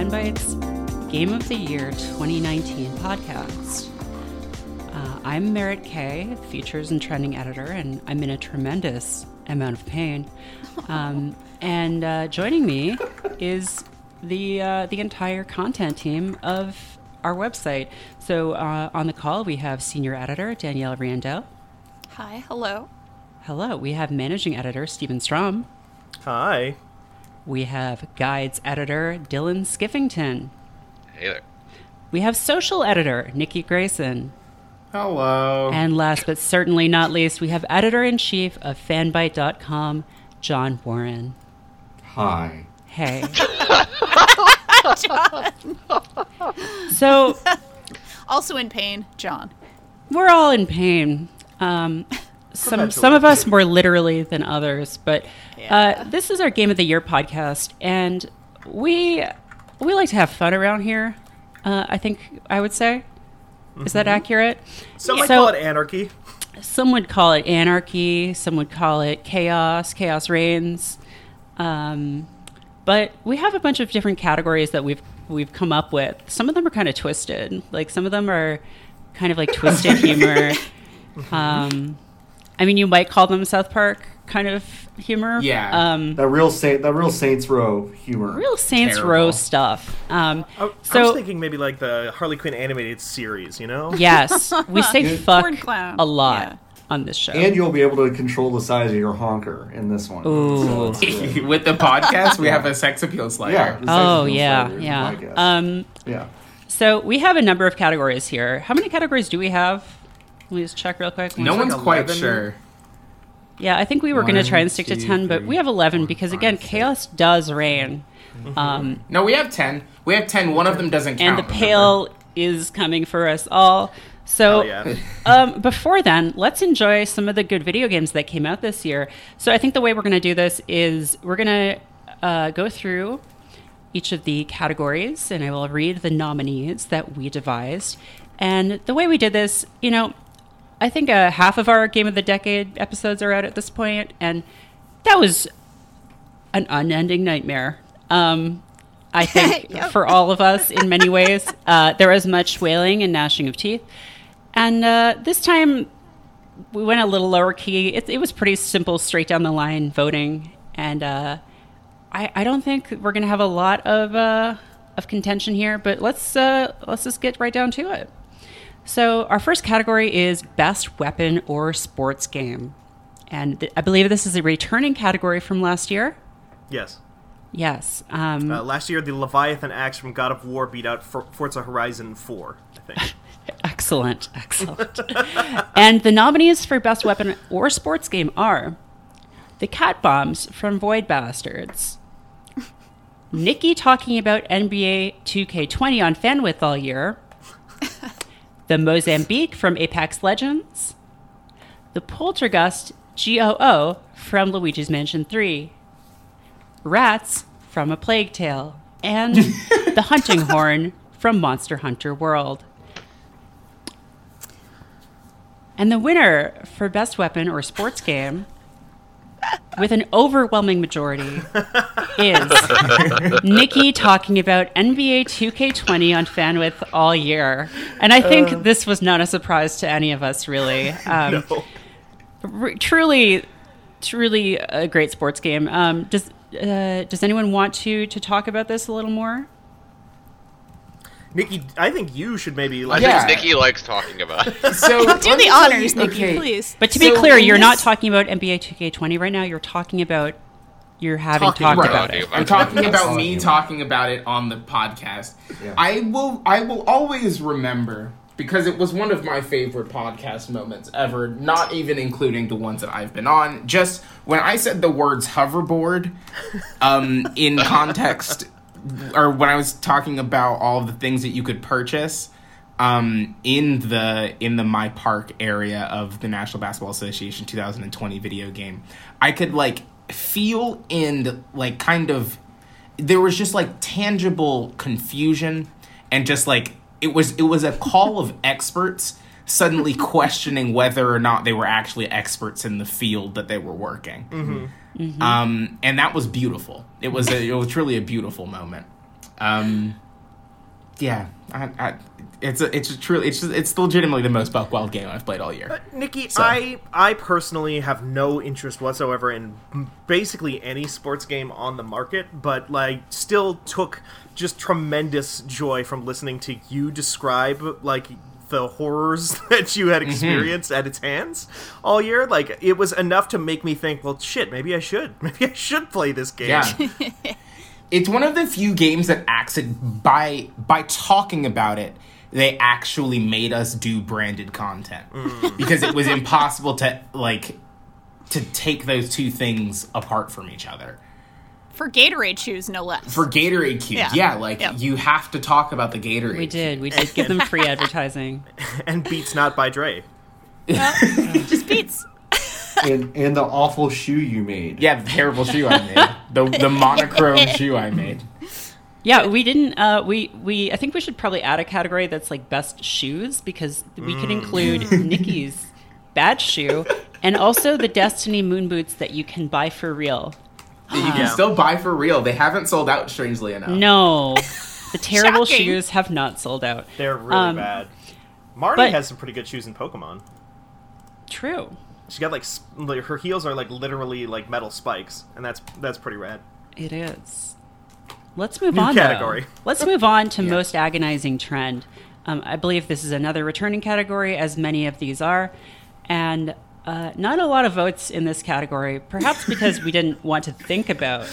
to Fanbyte's Game of the Year 2019 podcast. Uh, I'm Merritt K, features and trending editor, and I'm in a tremendous amount of pain. Um, and uh, joining me is the uh, the entire content team of our website. So uh, on the call we have senior editor Danielle Riendeau. Hi, hello. Hello. We have managing editor Steven Strom. Hi. We have guides editor Dylan Skiffington. Hey there. We have social editor Nikki Grayson. Hello. And last but certainly not least, we have editor in chief of fanbyte.com, John Warren. Hi. Hey. John. so Also in pain, John. we're all in pain. Um, some some of us more literally than others, but uh, this is our game of the year podcast, and we we like to have fun around here. Uh, I think I would say. Is that accurate? Some might So- call it anarchy. Some would call it anarchy. Some would call it chaos. Chaos reigns. Um, but we have a bunch of different categories that we've we've come up with. Some of them are kind of twisted. Like some of them are kind of like twisted humor. Um, I mean, you might call them South Park kind of humor. Yeah. Um, That real Saint, that real Saints Row humor. real Saints Terrible. Row stuff. Um, I, I was thinking maybe like the Harley Quinn animated series, you know? yes, we say fuck a lot Yeah. on this show. And you'll be able to control the size of your honker in this one. Ooh. So. With the podcast, we have a sex appeal slider. yeah. the oh of yeah, slider yeah. Um, yeah. So we have a number of categories here. How many categories do we have? Let me just check real quick. No like one's quite 11. sure. Yeah, I think we were going to try and stick to two, 10, but we have 11 because, again, five, chaos does reign. Um, No, we have ten. We have ten. One of them doesn't count. and the remember? pale is coming for us all. So, Oh, yeah. um, before then, let's enjoy some of the good video games that came out this year. So, I think the way we're going to do this is we're going to uh, go through each of the categories and I will read the nominees that we devised. And the way we did this, you know, I think uh, half of our Game of the Decade episodes are out at this point, and that was an unending nightmare. Um, I think Yep. for all of us in many ways, uh, there was much wailing and gnashing of teeth. And uh, this time, we went a little lower key. It, it was pretty simple, straight down the line voting, and uh, I, I don't think we're going to have a lot of uh, of contention here. But let's uh, let's just get right down to it. So our first category is best weapon or sports game, and th- I believe this is a returning category from last year. Yes. Yes. Um, Uh, last year, the Leviathan axe from God of War beat out For- Forza Horizon 4, I think. Excellent, excellent. and the nominees for Best Weapon or Sports Game are The Cat Bombs from Void Bastards, Nikki talking about NBA 2K20 on Fanbyte all year, The Mozambique from Apex Legends, The Poltergust GOO from Luigi's Mansion 3, Rats from A Plague Tale, and The Hunting Horn from Monster Hunter World. And the winner for Best Weapon or Sports Game, with an overwhelming majority, is Nikki talking about NBA 2K20 on Fanbyte all year. And I think this was not a surprise to any of us, really. Um, No. r- truly, truly a great sports game. Um, does uh, Does anyone want to to talk about this a little more? Nikki, I think you should maybe I like. Yeah. think Nikki likes talking about it. So Do the honors, you- Nikki, okay. please. But to be So clear, you're not talking about NBA 2K20 right now. You're talking about you're having Talking talked Right. about Talking it. about I'm talking about me talking about it on the podcast. Yeah. I will I will always remember because it was one of my favorite podcast moments ever, not even including the ones that I've been on. Just when I said the words hoverboard um, in context, or when I was talking about all the things that you could purchase um, in the in the my park area of the National Basketball Association 2020 video game, I could like feel and like kind of there was just like tangible confusion and just like it was it was a call of experts suddenly questioning whether or not they were actually experts in the field that they were working. Um, and that was beautiful. It was a, it was truly a beautiful moment. Um, yeah, I, I, it's a, it's a truly it's just, it's legitimately the most Buckwild game I've played all year. Nikki, So- I I personally have no interest whatsoever in basically any sports game on the market, but like still took just tremendous joy from listening to you describe like the horrors that you Mm-hmm. had experienced at its hands all year. Like it was enough to make me think, well, shit, maybe I should, maybe I should play this game. Yeah. it's one of the few games that acted by by talking about it, they actually made us do branded content. Because it was impossible to like to take those two things apart from each other. For Gatorade shoes, no less. For Gatorade cubes, yeah, Yeah. like Yep. you have to talk about the Gatorade. We did. We did give them free advertising. and Beats Not by Dre. Just beats. and, and the awful shoe you made. Yeah, the terrible shoe I made. The the monochrome shoe I made. Yeah, we didn't. Uh, we we. I think we should probably add a category that's like best shoes because we could include Nikki's bad shoe and also the Destiny moon boots that you can buy for real. That you can Yeah. still buy for real. They haven't sold out, strangely enough. No, the terrible Shocking. shoes have not sold out. They're really Um, bad. Marnie but- has some pretty good shoes in Pokemon. True. She got like, sp- her heels are like literally like metal spikes, and that's that's pretty rad. It is. Let's move New on. category. Though. Let's move on to most agonizing trend. Um, I believe this is another returning category, as many of these are, and uh, not a lot of votes in this category. Perhaps because we didn't want to think about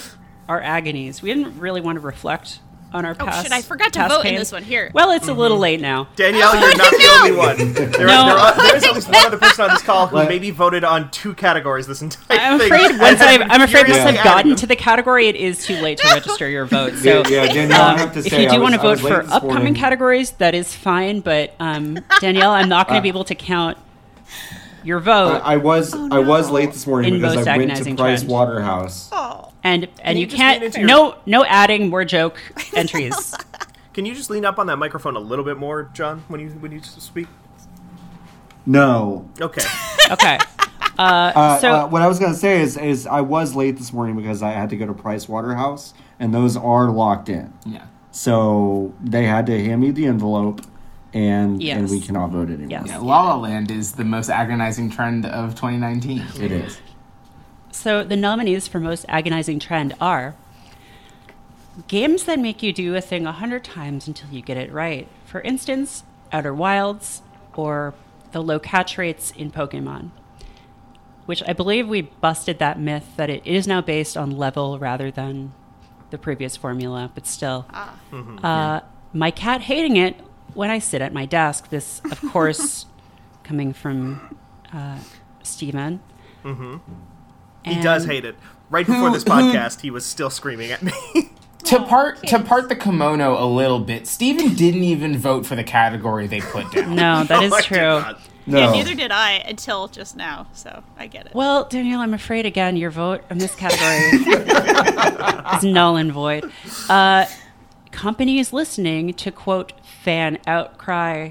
our agonies. We didn't really want to reflect on our past. Oh, past. shit, I forgot to past vote in this one. Here. Well, it's a little late now. Danielle, you're not the only one. There, No. there, are, there is at least one other person on this call who What? maybe voted on two categories this entire I'm thing. afraid once I've, I'm afraid once I've gotten to the category, it is too late to register your vote. So Yeah, yeah, Danielle, I um, have to if you I do want to vote for upcoming morning. categories, that is fine. But um, Danielle, I'm not going to be able to count your vote, I, I was I was late this morning In because most I went to agonizing Price trend. Waterhouse. Oh. and and you you, just lean can't into your- no no adding more joke entries. Can you just lean up on that microphone a little bit more, John, when you when you speak? No. Okay. Okay. Uh, Uh, so uh, what I was gonna say is is I was late this morning because I had to go to Price Waterhouse and those are locked in. Yeah. So they had to hand me the envelope and and Yes. we cannot vote anymore. Yes. Yeah, La La Land is the most agonizing trend of 2019. It is. So the nominees for most agonizing trend are games that make you do a thing a hundred times until you get it right. For instance, Outer Wilds or the low catch rates in Pokemon. Which I believe we busted that myth that it is now based on level rather than the previous formula, but still. Uh, my cat hating it when I sit at my desk. This, of course, coming from uh, Steven. He does hate it. Right before Who- this who- podcast, he was still screaming at me. To part to part the kimono a little bit, Steven didn't even vote for the category they put down. No, that No, is I true. No. Yeah, neither did I until just now, so I get it. Well, Danielle, I'm afraid again your vote in this category is null and void. Uh, companies listening to quote fan outcry,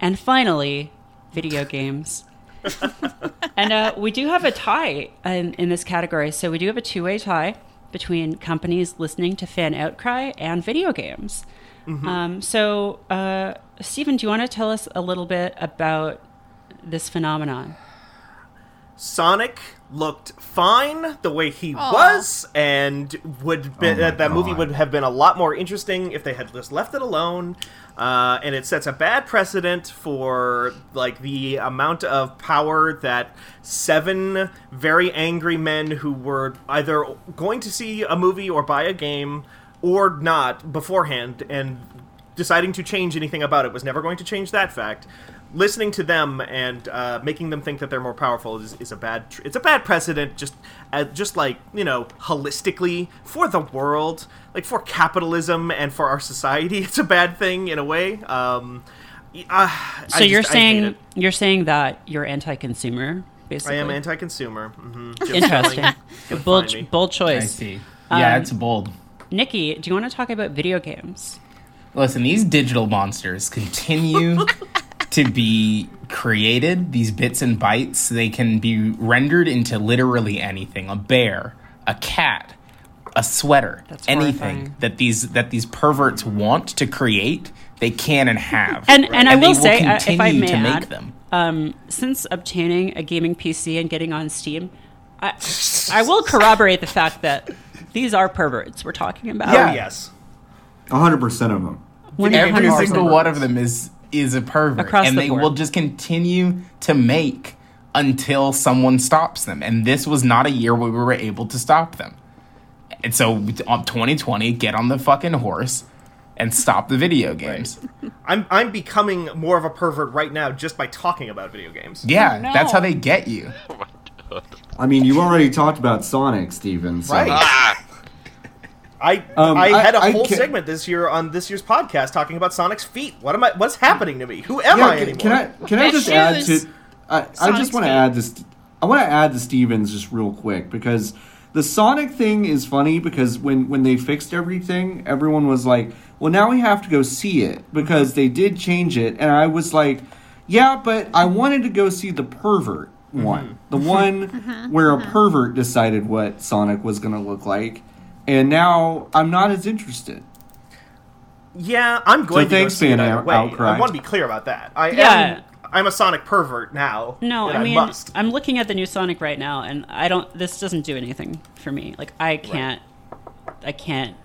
and finally, video games. and uh, we do have a tie in, in this category, so we do have a two-way tie between companies listening to fan outcry and video games. Um, so, uh, Steven, do you want to tell us a little bit about this phenomenon? Sonic looked fine the way he was, and would be, Oh my that that movie would have been a lot more interesting if they had just left it alone. Uh, and it sets a bad precedent for like the amount of power that seven very angry men who were either going to see a movie or buy a game or not beforehand and deciding to change anything about it was never going to change that fact. Listening to them and uh, making them think that they're more powerful is, is a bad. Tr- it's a bad precedent. Just, uh, just like you know, holistically for the world, like for capitalism and for our society, it's a bad thing in a way. Um, uh, So you're saying you're saying that you're anti-consumer, I am anti-consuber. hmm Interesting. bold, bold I choice. see. Yeah, Um, it's bold. Nikki, do you want to talk about video games? Listen, these digital monsters continue to be created, these bits and bytes. They can be rendered into literally anything a bear, a cat, a sweater, That's anything horrifying. that these that these perverts want to create, they can and have. And and I And will they say, uh, if I continue may to add, make them. um, since obtaining a gaming PC and getting on Steam, I, I will corroborate the fact that these are perverts we're talking about. Yeah. Oh, yes. hundred percent of them. One Video Every single one of them is is a pervert, Across and the they board. will just continue to make until someone stops them. And this was not a year where we were able to stop them. And so, on 2020, get on the fucking horse and stop the video games. I'm I'm becoming more of a pervert right now just by talking about video games. Yeah, Oh, no. that's how they get you. Oh my god. I mean, you already talked about Sonic, Steven. So. Right. Ah! I Um, I I- had a I whole ca- segment this year on this year's podcast talking about Sonic's feet. What am I? What's happening to me? Who am Yeah, I can, anymore? can I can I His just add to? I, I just want to add this. I want to add the Stevens just real quick because the Sonic thing is funny because when when they fixed everything, everyone was like, "Well, now we have to go see it because they did change it," and I was like, "Yeah, but I wanted to go see the pervert one, mm-hmm. the one where a pervert decided what Sonic was going to look like." And now I'm not as interested. Yeah, I'm going to go see it Van either way. Outcry. I want to be clear about that. I Yeah. am. I'm a Sonic pervert now. No, I mean, must. I'm looking at the new Sonic right now, and I don't. This doesn't do anything for me. Like I can't. I can't.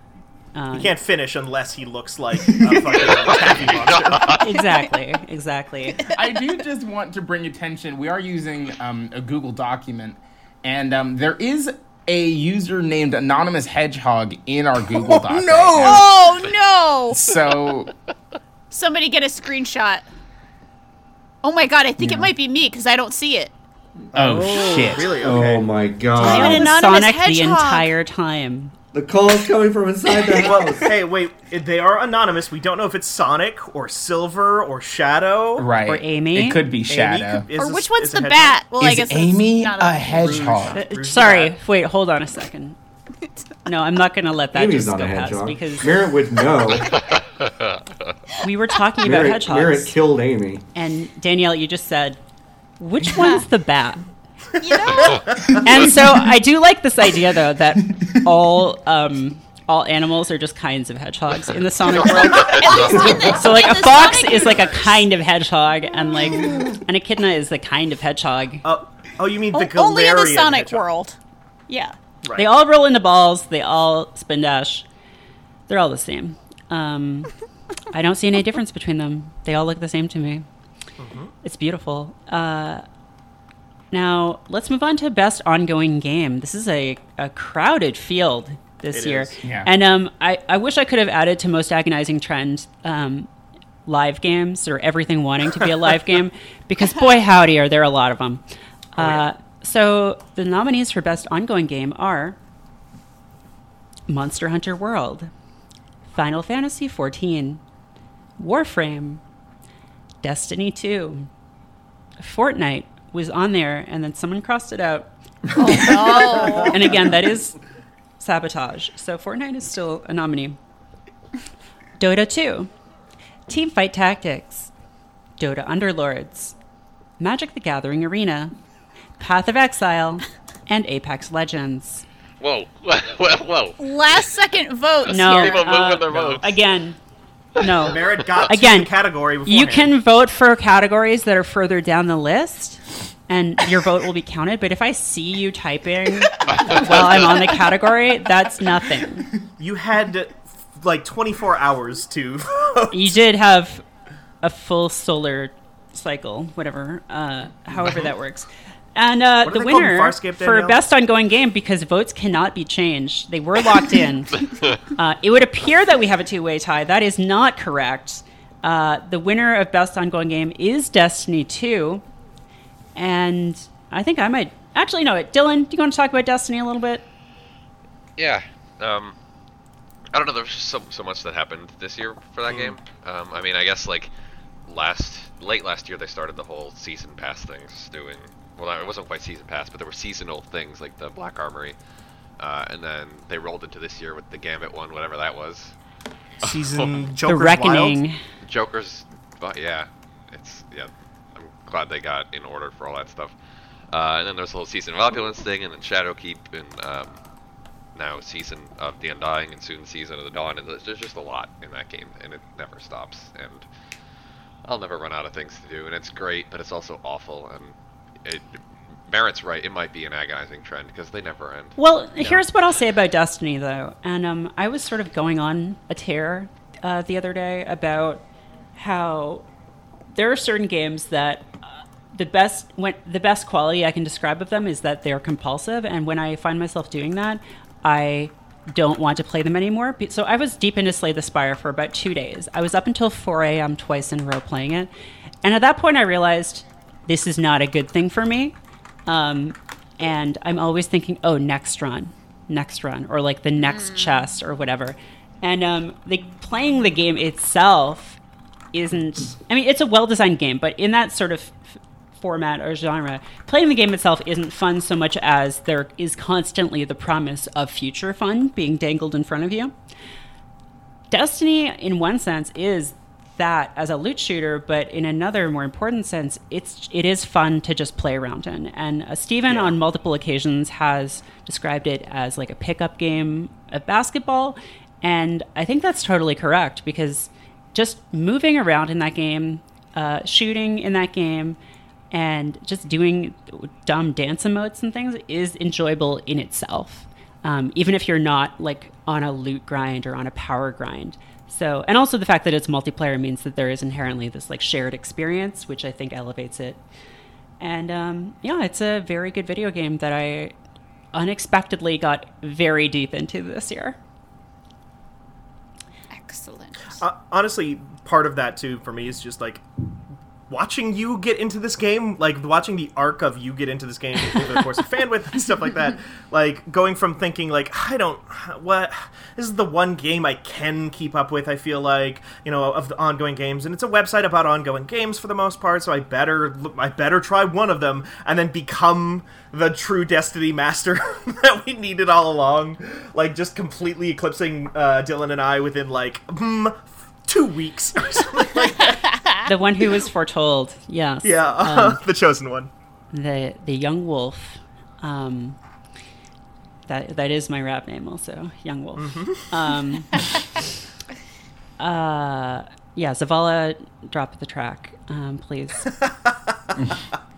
Uh, You can't finish unless he looks like a fucking monster. exactly. Exactly. I do just want to bring attention. We are using um, a Google document, and um, there is a user named Anonymous Hedgehog in our Google oh, doc. right no! now. Oh no! So Somebody get a screenshot. Oh my god, I think it might be me because I don't see it. Oh, oh, shit. Really? Okay. Oh my I'm god! an With anonymous Sonic the entire time. The call is coming from inside the house. hey, wait. They are anonymous. We don't know if it's Sonic or Silver or Shadow. Right. Or Amy? It could be Shadow. could- is Or a- which one's is the hedgehog. bat? Well, I Is guess it's Amy not a hedgehog? Uh, Rouge sorry. bat. Wait. Hold on a second. No, I'm not going to let that Amy's just not go a past hedgehog. because Merritt would know. we were talking about Merritt, Merritt killed Amy. and Danielle, you just said, "Which one's the bat?" You know? and so I do like this idea though that all um, all animals are just kinds of hedgehogs in the Sonic world. At least in the, So like a fox Sonic is like a kind of hedgehog, and like an echidna is the kind of hedgehog. Oh, oh, you mean the O- only in the Sonic hedgehog. world. Yeah. Right. They all roll into balls. They all spin dash. They're all the same. Um, I don't see any difference between them. They all look the same to me. It's beautiful. Uh, now let's move on to best ongoing game. This is a, a crowded field this It year. Yeah. and um, I, I wish I could have added to most agonizing trend um, live games or everything wanting to be a live game because boy howdy are there a lot of them. Uh, so the nominees for best ongoing game are Monster Hunter World, Final Fantasy XIV, Warframe, Destiny 2, Fortnite was on there and then someone crossed it out. Oh. And again, that is sabotage. So Fortnite is still a nominee. Dota 2, Teamfight Tactics, Dota Underlords, Magic the Gathering Arena, Path of Exile, and Apex Legends. Whoa. Whoa. Whoa. Last second votes No, here. Uh, moving their votes. Again, no. Merritt got Again, to the category before You can vote for categories that are further down the list, and your vote will be counted. But if I see you typing while I'm on the category, that's nothing. You had like 24 hours to. You did have a full solar cycle, whatever, uh, however that works. And uh, the they called in winner Farscape, for best ongoing game, because votes cannot be changed, they were locked in. uh, it would appear that we have a two way tie. That is not correct. Uh, the winner of best ongoing game is Destiny 2. And I think I might. Actually, no. Dylan, do you want to talk about Destiny a little bit? Yeah. Um, I don't know. There's so so much that happened this year for that game. Um, I mean, I guess like last late last year they started the whole season pass things doing. Well, it wasn't quite season pass, but there were seasonal things like the Black Armory. uh, and then they rolled into this year with the Gambit one, whatever that was. Season Joker's the Reckoning. Wild. Joker's, but yeah, it's yeah. I'm glad they got in order for all that stuff. Uh, and then there's the whole season of opulence thing, and then Shadowkeep, and um, now season of the Undying, and soon season of the Dawn. And there's there's just a lot in that game, and it never stops. And I'll never run out of things to do, and it's great, but it's also awful. And it, Merritt's right; it might be an agonizing trend because they never end. Well, here's what I'll say about Destiny, though. And um, I was sort of going on a tear uh, the other day about how there are certain games that uh, the best when the best quality I can describe of them is that they're compulsive, and when I find myself doing that, I don't want to play them anymore. So I was deep into Slay the Spire for about two days. I was up until 4 a.m. twice in a row playing it, and at that point I realized this is not a good thing for me. Um, and I'm always thinking, oh, next run, next run, or like the next chest or whatever. And um, the, playing the game itself isn't. I mean, it's a well-designed game, but in that sort of f- format or genre, playing the game itself isn't fun so much as there is constantly the promise of future fun being dangled in front of you. Destiny, in one sense, is that as a loot shooter, but in another more important sense, it's it is fun to just play around in. And uh, Steven Yeah. on multiple occasions has described it as like a pickup game of basketball, and I think that's totally correct because just moving around in that game, uh, shooting in that game, and just doing dumb dance emotes and things is enjoyable in itself um, even if you're not like on a loot grind or on a power grind. So, and also the fact that it's multiplayer means that there is inherently this like shared experience, which I think elevates it. And um, yeah, it's a very good video game that I unexpectedly got very deep into this year. Excellent. Uh, honestly, part of that too for me is just like watching you get into this game, like watching the arc of you get into this game over the course of Fanbyte and stuff like that. Like going from thinking like I don't what this is the one game I can keep up with. I feel like you know of the ongoing games, and it's a website about ongoing games for the most part. So I better I better try one of them and then become the true Destiny master that we needed all along. Like just completely eclipsing uh, Dylan and I within like. Hmm, Two weeks or something like that. The one who was foretold, yes. Yeah, Um, the chosen one. the the young wolf. Um, that that is my rap name, also Young Wolf. Um, uh, yeah, Zavala, drop the track, um, please.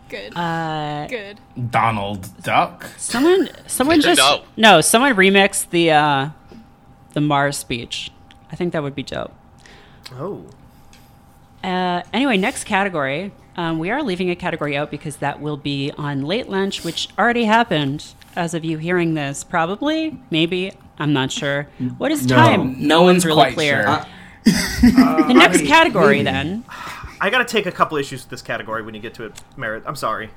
Good. Uh, Good. Donald Duck. someone, someone just No. no, someone remixed the uh, the Mars speech. I think that would be dope. Oh. Uh, anyway, next category. Um, we are leaving a category out because that will be on late lunch, which already happened as of you hearing this. Probably, maybe, I'm not sure. What is No. time? No one's really clear. sure. the next category, then. I gotta take a couple issues with this category when you get to it, Merritt. I'm sorry.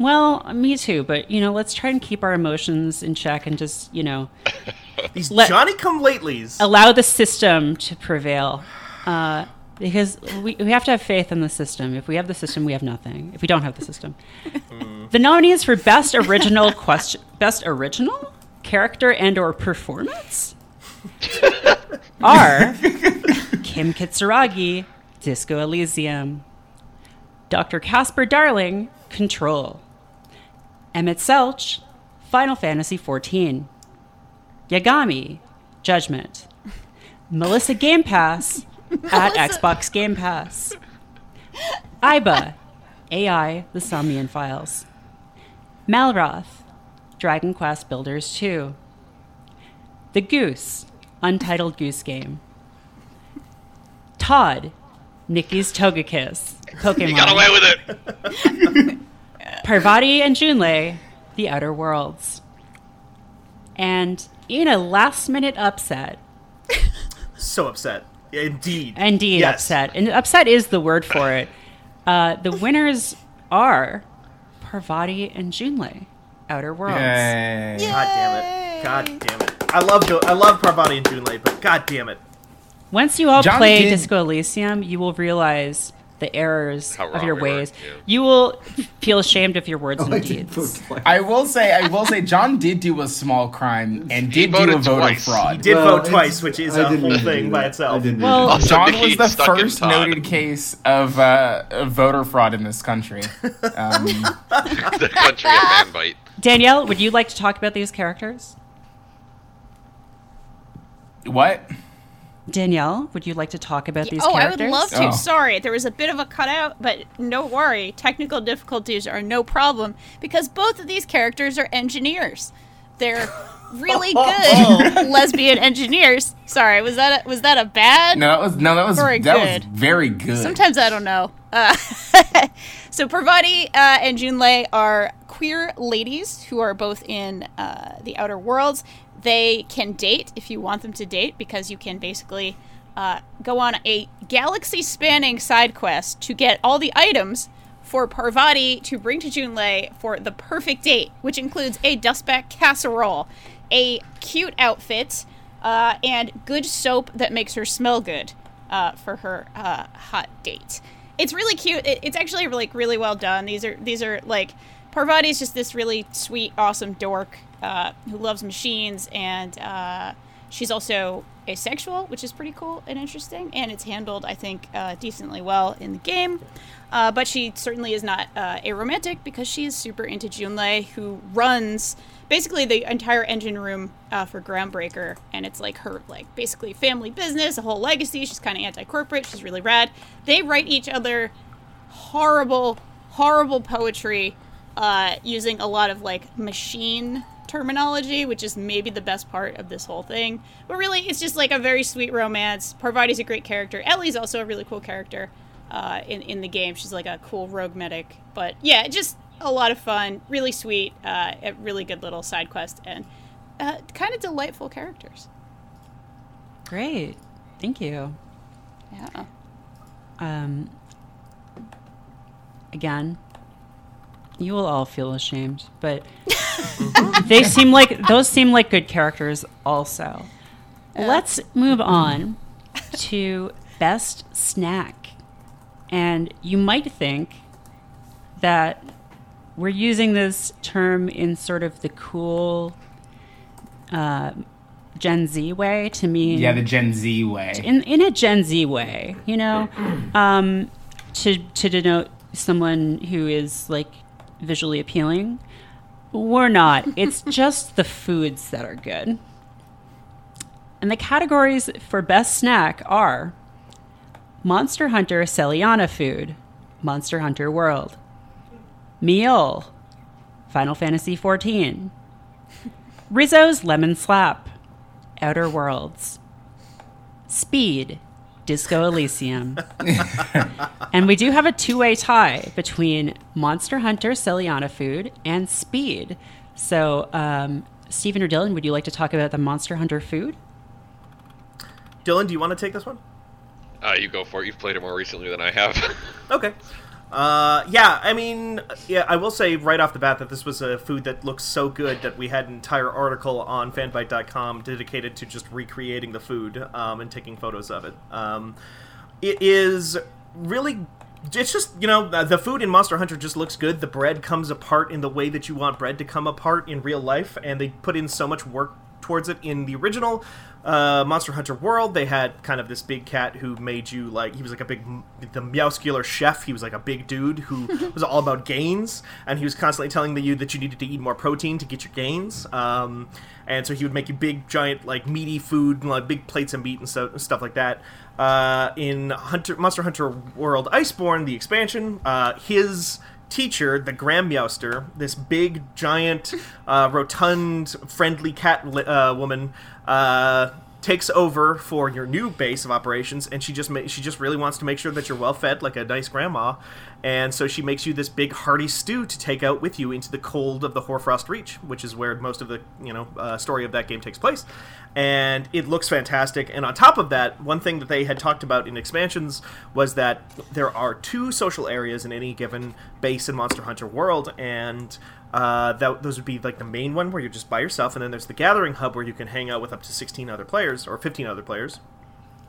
Well, me too, but you know, let's try and keep our emotions in check and just, you know, These Johnny come latelys. allow the system to prevail. Uh, because we, we have to have faith in the system. If we have the system, we have nothing. If we don't have the system, the nominees for best original question, best original character and or performance are Kim Kitsuragi, Disco Elysium, Dr. Casper Darling, Control, Emet-Selch, Final Fantasy XIV, Yagami, Judgment, Melissa Game Pass at Xbox Game Pass, Aiba, AI, The Somnium Files, Malroth, Dragon Quest Builders 2, The Goose, Untitled Goose Game, Todd, Nikki's Togekiss, Pokemon. You got away with it. Parvati and Junlei, The Outer Worlds. And in a last minute upset, so upset. Indeed. indeed Yes. upset, and upset is the word for it, uh, the winners are Parvati and Junlei, Outer Worlds. Yay. God damn it. God damn it. I love Jo- I love Parvati and Junlei, but god damn it. Once you all Johnny play did- Disco Elysium, you will realize the errors of your we were, ways. yeah. You will feel ashamed of your words Oh, and I did vote deeds. I will say, I will say, John did do a small crime and did do a voted voter twice. fraud. He did Well, vote twice, which is I a whole thing by itself. I didn't mean to Well- Also, John was the first noted case of, uh, of voter fraud in this country. Um, the country of fanbyte. Danielle, would you like to talk about these characters? what? Danielle, would you like to talk about these oh, characters? I would love to. Oh. Sorry, there was a bit of a cutout, but no worry. Technical difficulties are no problem because both of these characters are engineers. They're really good lesbian engineers. Sorry, was that a, was that a bad? No, that was no, that was Very that good. was very good. Sometimes I don't know. Uh, so Parvati uh, and Junlei are queer ladies who are both in uh, the outer worlds. They can date if you want them to date because you can basically uh, go on a galaxy-spanning side quest to get all the items for Parvati to bring to Junlei for the perfect date, which includes a dustback casserole, a cute outfit, uh, and good soap that makes her smell good uh, for her uh, hot date. It's really cute. It, it's actually like really well done. These are these are like Parvati's just this really sweet, awesome dork uh, who loves machines, and uh, she's also asexual, which is pretty cool and interesting. And it's handled, I think, uh, decently well in the game. Uh, but she certainly is not uh, a romantic because she is super into Junlei, who runs basically the entire engine room for Groundbreaker, and it's like her like basically family business, a whole legacy. She's kind of anti-corporate. She's really rad. They write each other horrible, horrible poetry uh, using a lot of like machine terminology, which is maybe the best part of this whole thing. But really, it's just like a very sweet romance. Parvati's a great character. Ellie's also a really cool character uh, in in the game. She's like a cool rogue medic. But yeah, just a lot of fun, really sweet, uh, a really good little side quest, and uh, kind of delightful characters. Great. Thank you. Yeah. Um, again, you will all feel ashamed, but they seem like those seem like good characters also. Let's move on to best snack. And you might think that we're using this term in sort of the cool uh, Gen Z way to mean yeah, the Gen Z way. in in a Gen Z way, you know, um, to to denote someone who is like visually appealing. We're not. It's just the foods that are good. And the categories for best snack are Monster Hunter Seliana food, Monster Hunter World, meal, Final Fantasy XIV, Rizzo's Lemon Slap, Outer Worlds, Speed, Disco Elysium. and we do have a two way tie between Monster Hunter Seliana food and Speed. So, um, Steven or Dylan, would you like to talk about the Monster Hunter food? Dylan, do you want to take this one? Uh, you go for it. You've played it more recently than I have. Okay. Uh, yeah, I mean, yeah, I will say right off the bat that this was a food that looks so good that we had an entire article on fanbyte.com dedicated to just recreating the food um, and taking photos of it. Um, it is really. It's just, you know, the food in Monster Hunter just looks good. The bread comes apart in the way that you want bread to come apart in real life, and they put in so much work towards it in the original uh, Monster Hunter World. They had kind of this big cat who made you like he was like a big the Meowscular chef. He was like a big dude who was all about gains, and he was constantly telling you that you needed to eat more protein to get your gains. Um, and so he would make you big, giant, like meaty food, and, like big plates of meat and so, stuff like that. Uh, in Hunter Monster Hunter World Iceborne, the expansion, uh, his teacher, the Grammeowster, this big, giant, uh, rotund, friendly cat li- uh, woman, uh, takes over for your new base of operations, and she just ma- she just really wants to make sure that you're well fed, like a nice grandma, and so she makes you this big hearty stew to take out with you into the cold of the Hoarfrost Reach, which is where most of the you know uh, story of that game takes place, and it looks fantastic. And on top of that, one thing that they had talked about in expansions was that there are two social areas in any given base in Monster Hunter World, and uh, that those would be like the main one where you're just by yourself, and then there's the gathering hub where you can hang out with up to 16 other players or 15 other players.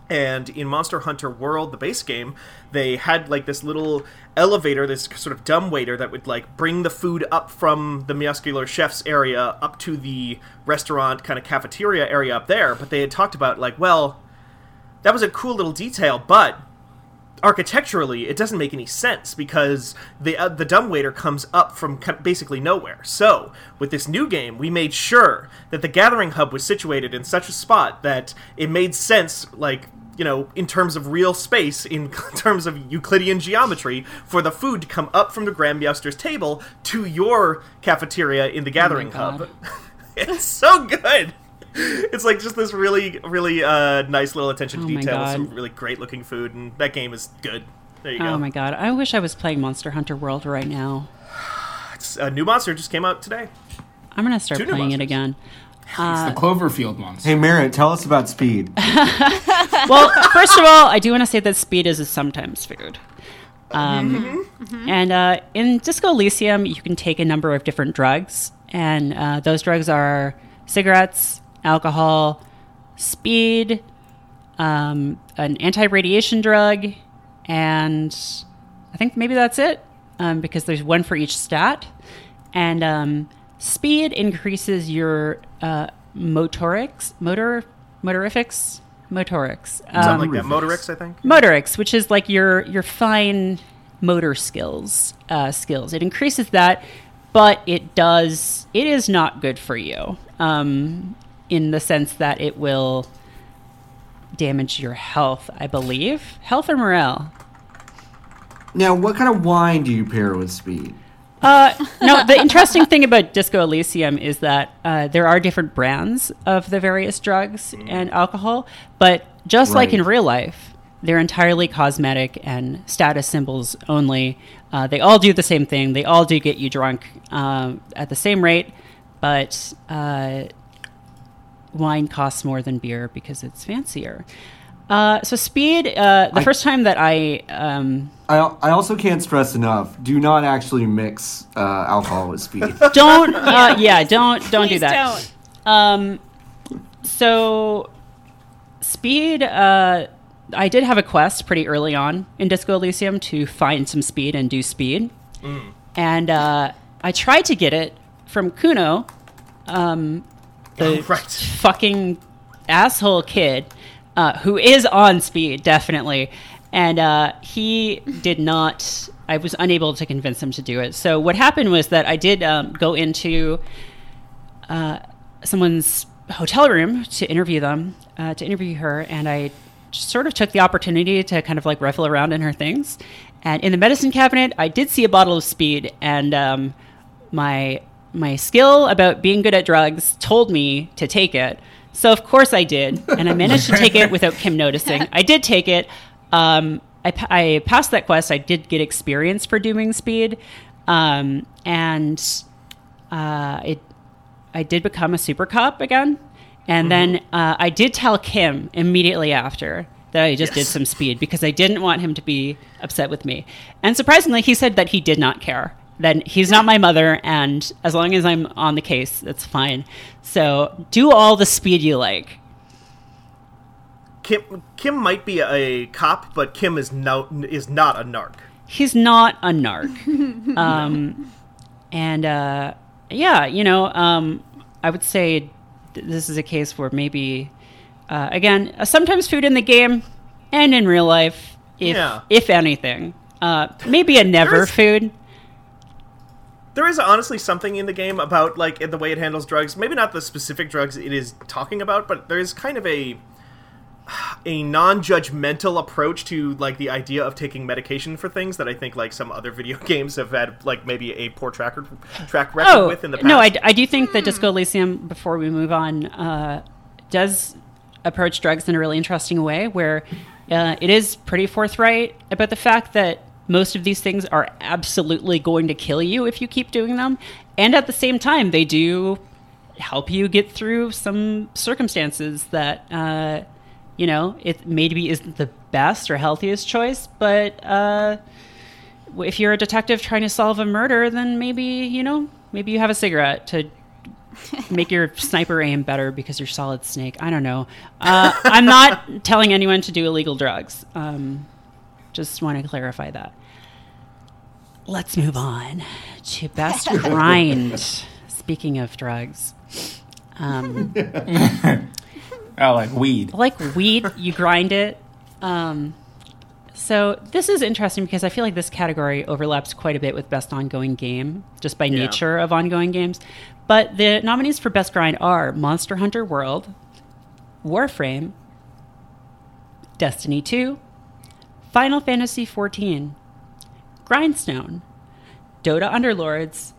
And in Monster Hunter World, the base game, they had like this little elevator, this sort of dumb waiter that would like bring the food up from the Meowscular chef's area up to the restaurant kind of cafeteria area up there. But they had talked about like, well, that was a cool little detail, but architecturally it doesn't make any sense because the uh, the dumbwaiter comes up from basically nowhere. So, with this new game, we made sure that the gathering hub was situated in such a spot that it made sense like you know, in terms of real space, in terms of Euclidean geometry, for the food to come up from the Grand Grandmaster's table to your cafeteria in the gathering God. hub. it's so good. It's like just this really, really uh, nice little attention to Oh detail with some really great looking food, and that game is good. There you go. Oh my god! I wish I was playing Monster Hunter World right now. It's- a new monster just came out today. I'm gonna start Two playing it monsters. Again. It's the Cloverfield monster. Hey, Merritt, tell us about speed. Well, first of all, I do want to say that speed is a sometimes food. Um, And uh, in Disco Elysium, you can take a number of different drugs, and uh, those drugs are cigarettes, alcohol, speed, um, an anti-radiation drug, and I think maybe that's it, um, because there's one for each stat. And um, speed increases your uh, motorics, motor, motorifics, motorics. Something Um, like that. Motorix, I think. motorics, which is like your your fine motor skills uh, skills. It increases that, but it does it is not good for you um, in the sense that it will damage your health. I believe health or morale. Now, what kind of wine do you pair with speed? Uh, no, the interesting thing about Disco Elysium is that uh, there are different brands of the various drugs and alcohol, but just like in real life, they're entirely cosmetic and status symbols only. Uh, they all do the same thing. They all do get you drunk um, at the same rate, but uh, wine costs more than beer because it's fancier. Uh, so speed. Uh, the I- first time that I um, I, I also can't stress enough do not actually mix uh, alcohol with speed. don't uh, yeah don't don't do Please that don't. um so speed uh i did have a quest pretty early on in disco elysium to find some speed and do speed and uh i tried to get it from Cuno um the Right. fucking asshole kid uh, who is on speed definitely. And uh, he did not i was unable to convince him to do it. So what happened was that i did um, go into uh, someone's hotel room to interview them uh, to interview her. And i sort of took the opportunity to kind of like rifle around in her things. And in the medicine cabinet i did see a bottle of speed. And um, my my skill about being good at drugs told me to take it so of course i did. And i managed to take it without kim noticing. I did take it. Um, I, I passed that quest. I did get experience for doing speed. Um, and uh, it I did become a super cop again, and then uh, I did tell Kim immediately after that I just did some speed because I didn't want him to be upset with me. And surprisingly, he said that he did not care. That he's not my mother, and as long as I'm on the case, that's fine. So do all the speed you like. Kim Kim might be a cop, but Kim is no is not a narc. he's not a narc. um, and uh, yeah, you know, um, I would say th- this is a case where maybe, uh, again, uh, sometimes food in the game and in real life, if Yeah. if anything, uh, maybe a never food. There is honestly something in the game about like the way it handles drugs. Maybe not the specific drugs it is talking about, but there is kind of a a non-judgmental approach to like the idea of taking medication for things that I think like some other video games have had like maybe a poor track track record Oh with in the past. no, I do think that Disco Elysium. Before we move on, uh, does approach drugs in a really interesting way, where uh, it is pretty forthright about the fact that most of these things are absolutely going to kill you if you keep doing them, and at the same time, they do help you get through some circumstances that. Uh, you know, it maybe isn't the best or healthiest choice, but uh, if you're a detective trying to solve a murder, then maybe you know maybe you have a cigarette to make your sniper aim better because you're solid snake. I don't know. Uh, I'm not telling anyone to do illegal drugs. Um, just want to clarify that. Let's move on to best grind. Speaking of drugs, um, Oh, like weed. like weed, you grind it. Um, so this is interesting because I feel like this category overlaps quite a bit with best ongoing game, just by Yeah. nature of ongoing games. But the nominees for best grind are Monster Hunter World, Warframe, Destiny 2, Final Fantasy XIV, Grindstone, Dota Underlords,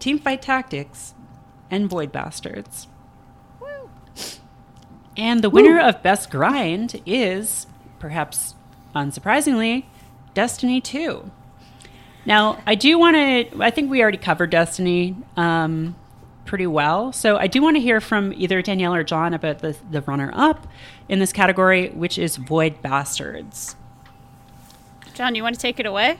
Teamfight Tactics, and Void Bastards. And the winner of Best Grind is, perhaps unsurprisingly, Destiny 2. Now, I do want to, I think we already covered Destiny um, pretty well. So I do want to hear from either Danielle or John about the, the runner up in this category, which is Void Bastards. John, you want to take it away?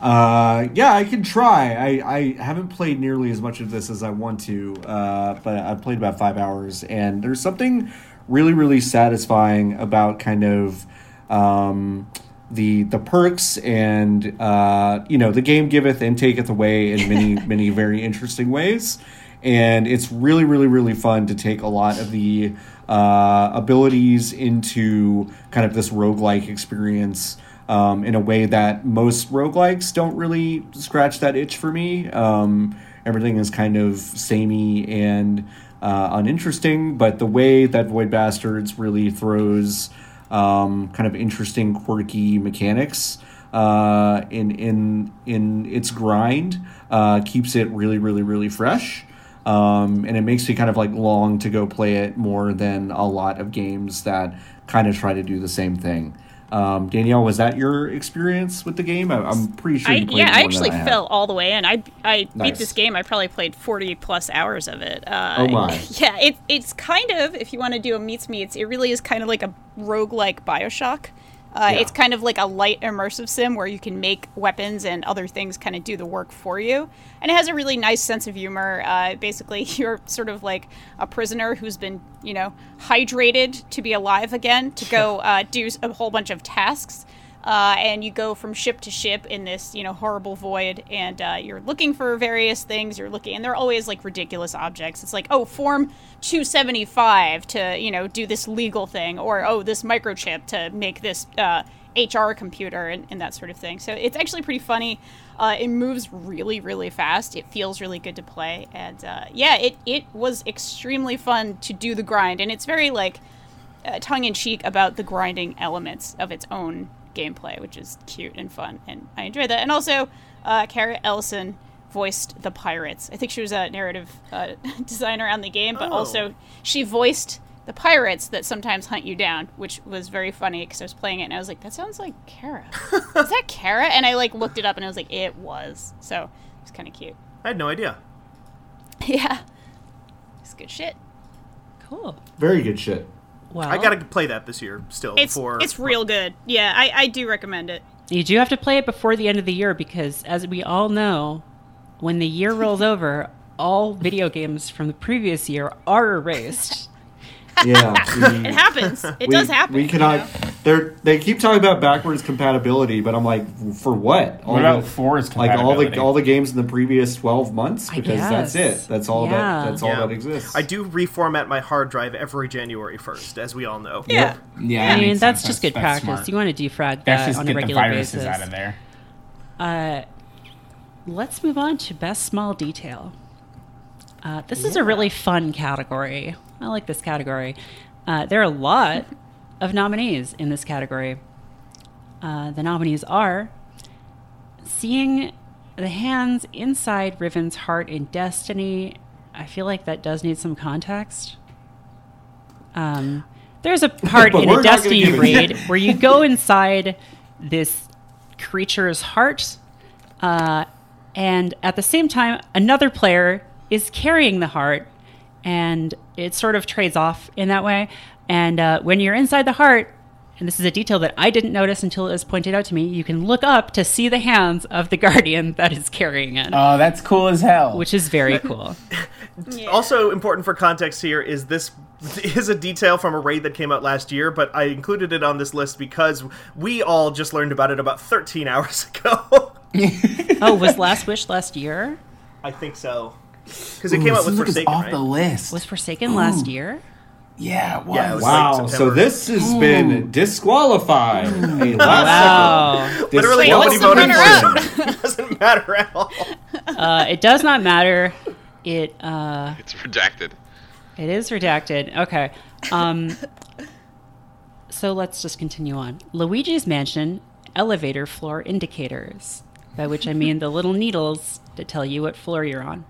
Uh, yeah, I can try. I, I haven't played nearly as much of this as I want to, uh, but I've played about five hours, and there's something really, really satisfying about kind of um, the the perks and uh, you know the game giveth and taketh away in many many very interesting ways, and it's really, really, really fun to take a lot of the uh, abilities into kind of this roguelike experience um, in a way that most roguelikes don't really scratch that itch for me. Um, everything is kind of samey and uh, uninteresting, but the way that Void Bastards really throws um, kind of interesting, quirky mechanics uh, in in in its grind uh, keeps it really, really, really fresh. Um, and it makes me kind of like long to go play it more than a lot of games that kind of try to do the same thing. Um, Danielle, was that your experience with the game? I, I'm pretty sure I, you played yeah, I actually have. fell all the way in. I I beat this game. I probably played forty plus hours of it. Uh, Oh my. Yeah, it, it's kind of if you want to do a meets meets, it really is kind of like a roguelike Bioshock. Uh, Yeah. It's kind of like a light immersive sim where you can make weapons and other things kind of do the work for you. And it has a really nice sense of humor. Uh, basically, you're sort of like a prisoner who's been, you know, hydrated to be alive again to go uh, do a whole bunch of tasks. Uh, and you go from ship to ship in this, you know, horrible void, and uh, you're looking for various things. You're looking, and they're always like ridiculous objects. It's like, oh, form 275 to, you know, do this legal thing, or oh, this microchip to make this uh, HR computer, and, and that sort of thing. So it's actually pretty funny. Uh, it moves really, really fast. It feels really good to play, and uh, yeah, it it was extremely fun to do the grind, and it's very like uh, tongue in cheek about the grinding elements of its own gameplay, which is cute and fun, and I enjoyed that. And also, uh, Cara Ellison voiced the pirates. I think she was a narrative uh, designer on the game, but Oh. also she voiced the pirates that sometimes hunt you down, which was very funny because I was playing it and I was like, "That sounds like Cara. is that Cara?" And I like looked it up and I was like, "It was." So it was kind of cute. I had no idea. yeah, it's good shit. Cool. Very good shit. Well, I gotta play that this year still. It's before it's real good. Yeah, I, I do recommend it. You do have to play it before the end of the year because, as we all know, when the year rolls over, all video games from the previous year are erased. Yeah, It happens. It we, does happen. We you cannot. know? They're they keep talking about backwards compatibility, but I'm like, for what? All What about the- forwards Like all the all the games in the previous 12 months I because that's it. That's all Yeah. that that's all that exists. I do reformat my hard drive every January 1st, as we all know. Yeah. Yeah, I mean, makes that's sense. just good That's- that's practice. smart. You want to defrag That's that just on get a the regular viruses basis. out of there. Uh, let's move on to best small detail. Uh, this is a really fun category. I like this category. Uh, there are a lot of nominees in this category. Uh, the nominees are seeing the hands inside Riven's heart in Destiny. I feel like that does need some context. Um, there's a part in a Destiny give it- raid where you go inside this creature's heart, uh, and at the same time, another player is carrying the heart, and it sort of trades off in that way. And uh, when you're inside the heart, and this is a detail that I didn't notice until it was pointed out to me, you can look up to see the hands of the guardian that is carrying it, Oh, that's cool as hell. which is very cool. Yeah. Also important for context here is this is a detail from a raid that came out last year, but I included it on this list because we all just learned about it about 13 hours ago. Oh, was Last Wish last year? I think so. Because it came out with Forsaken, off right? the list. Was Forsaken last year? yeah, it was. Yeah, it was Wow, like so this has been disqualified. A last Wow. Literally Wait, nobody what's voted for it. It doesn't matter at all. Uh, it does not matter. It uh, It's redacted. it is redacted. Okay. Um, so let's just continue on. Luigi's Mansion elevator floor indicators, by which I mean the little needles that tell you what floor you're on.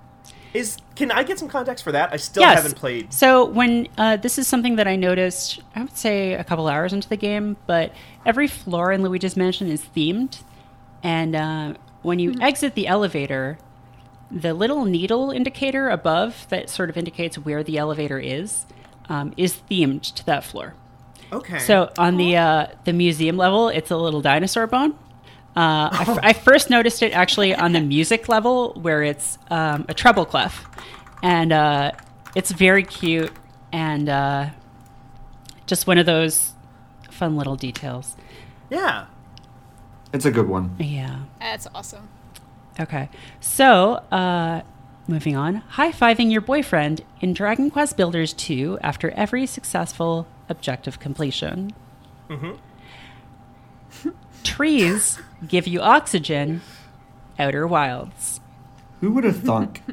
Is can I get some context for that? I still yes. haven't played. So when uh, this is something that I noticed, I would say a couple hours into the game, but every floor in Luigi's Mansion is themed, and uh, when you exit the elevator, the little needle indicator above that sort of indicates where the elevator is um, is themed to that floor. Okay. So on the uh, the museum level, it's a little dinosaur bone. Uh, I, f- I first noticed it actually on the music level, where it's um, a treble clef, and uh, it's very cute and uh, just one of those fun little details. yeah. It's a good one. Yeah. That's awesome. Okay. So, uh, moving on. High fiving your boyfriend in Dragon Quest Builders 2 after every successful objective completion. Trees give you oxygen. Outer Wilds. Who would have thunk?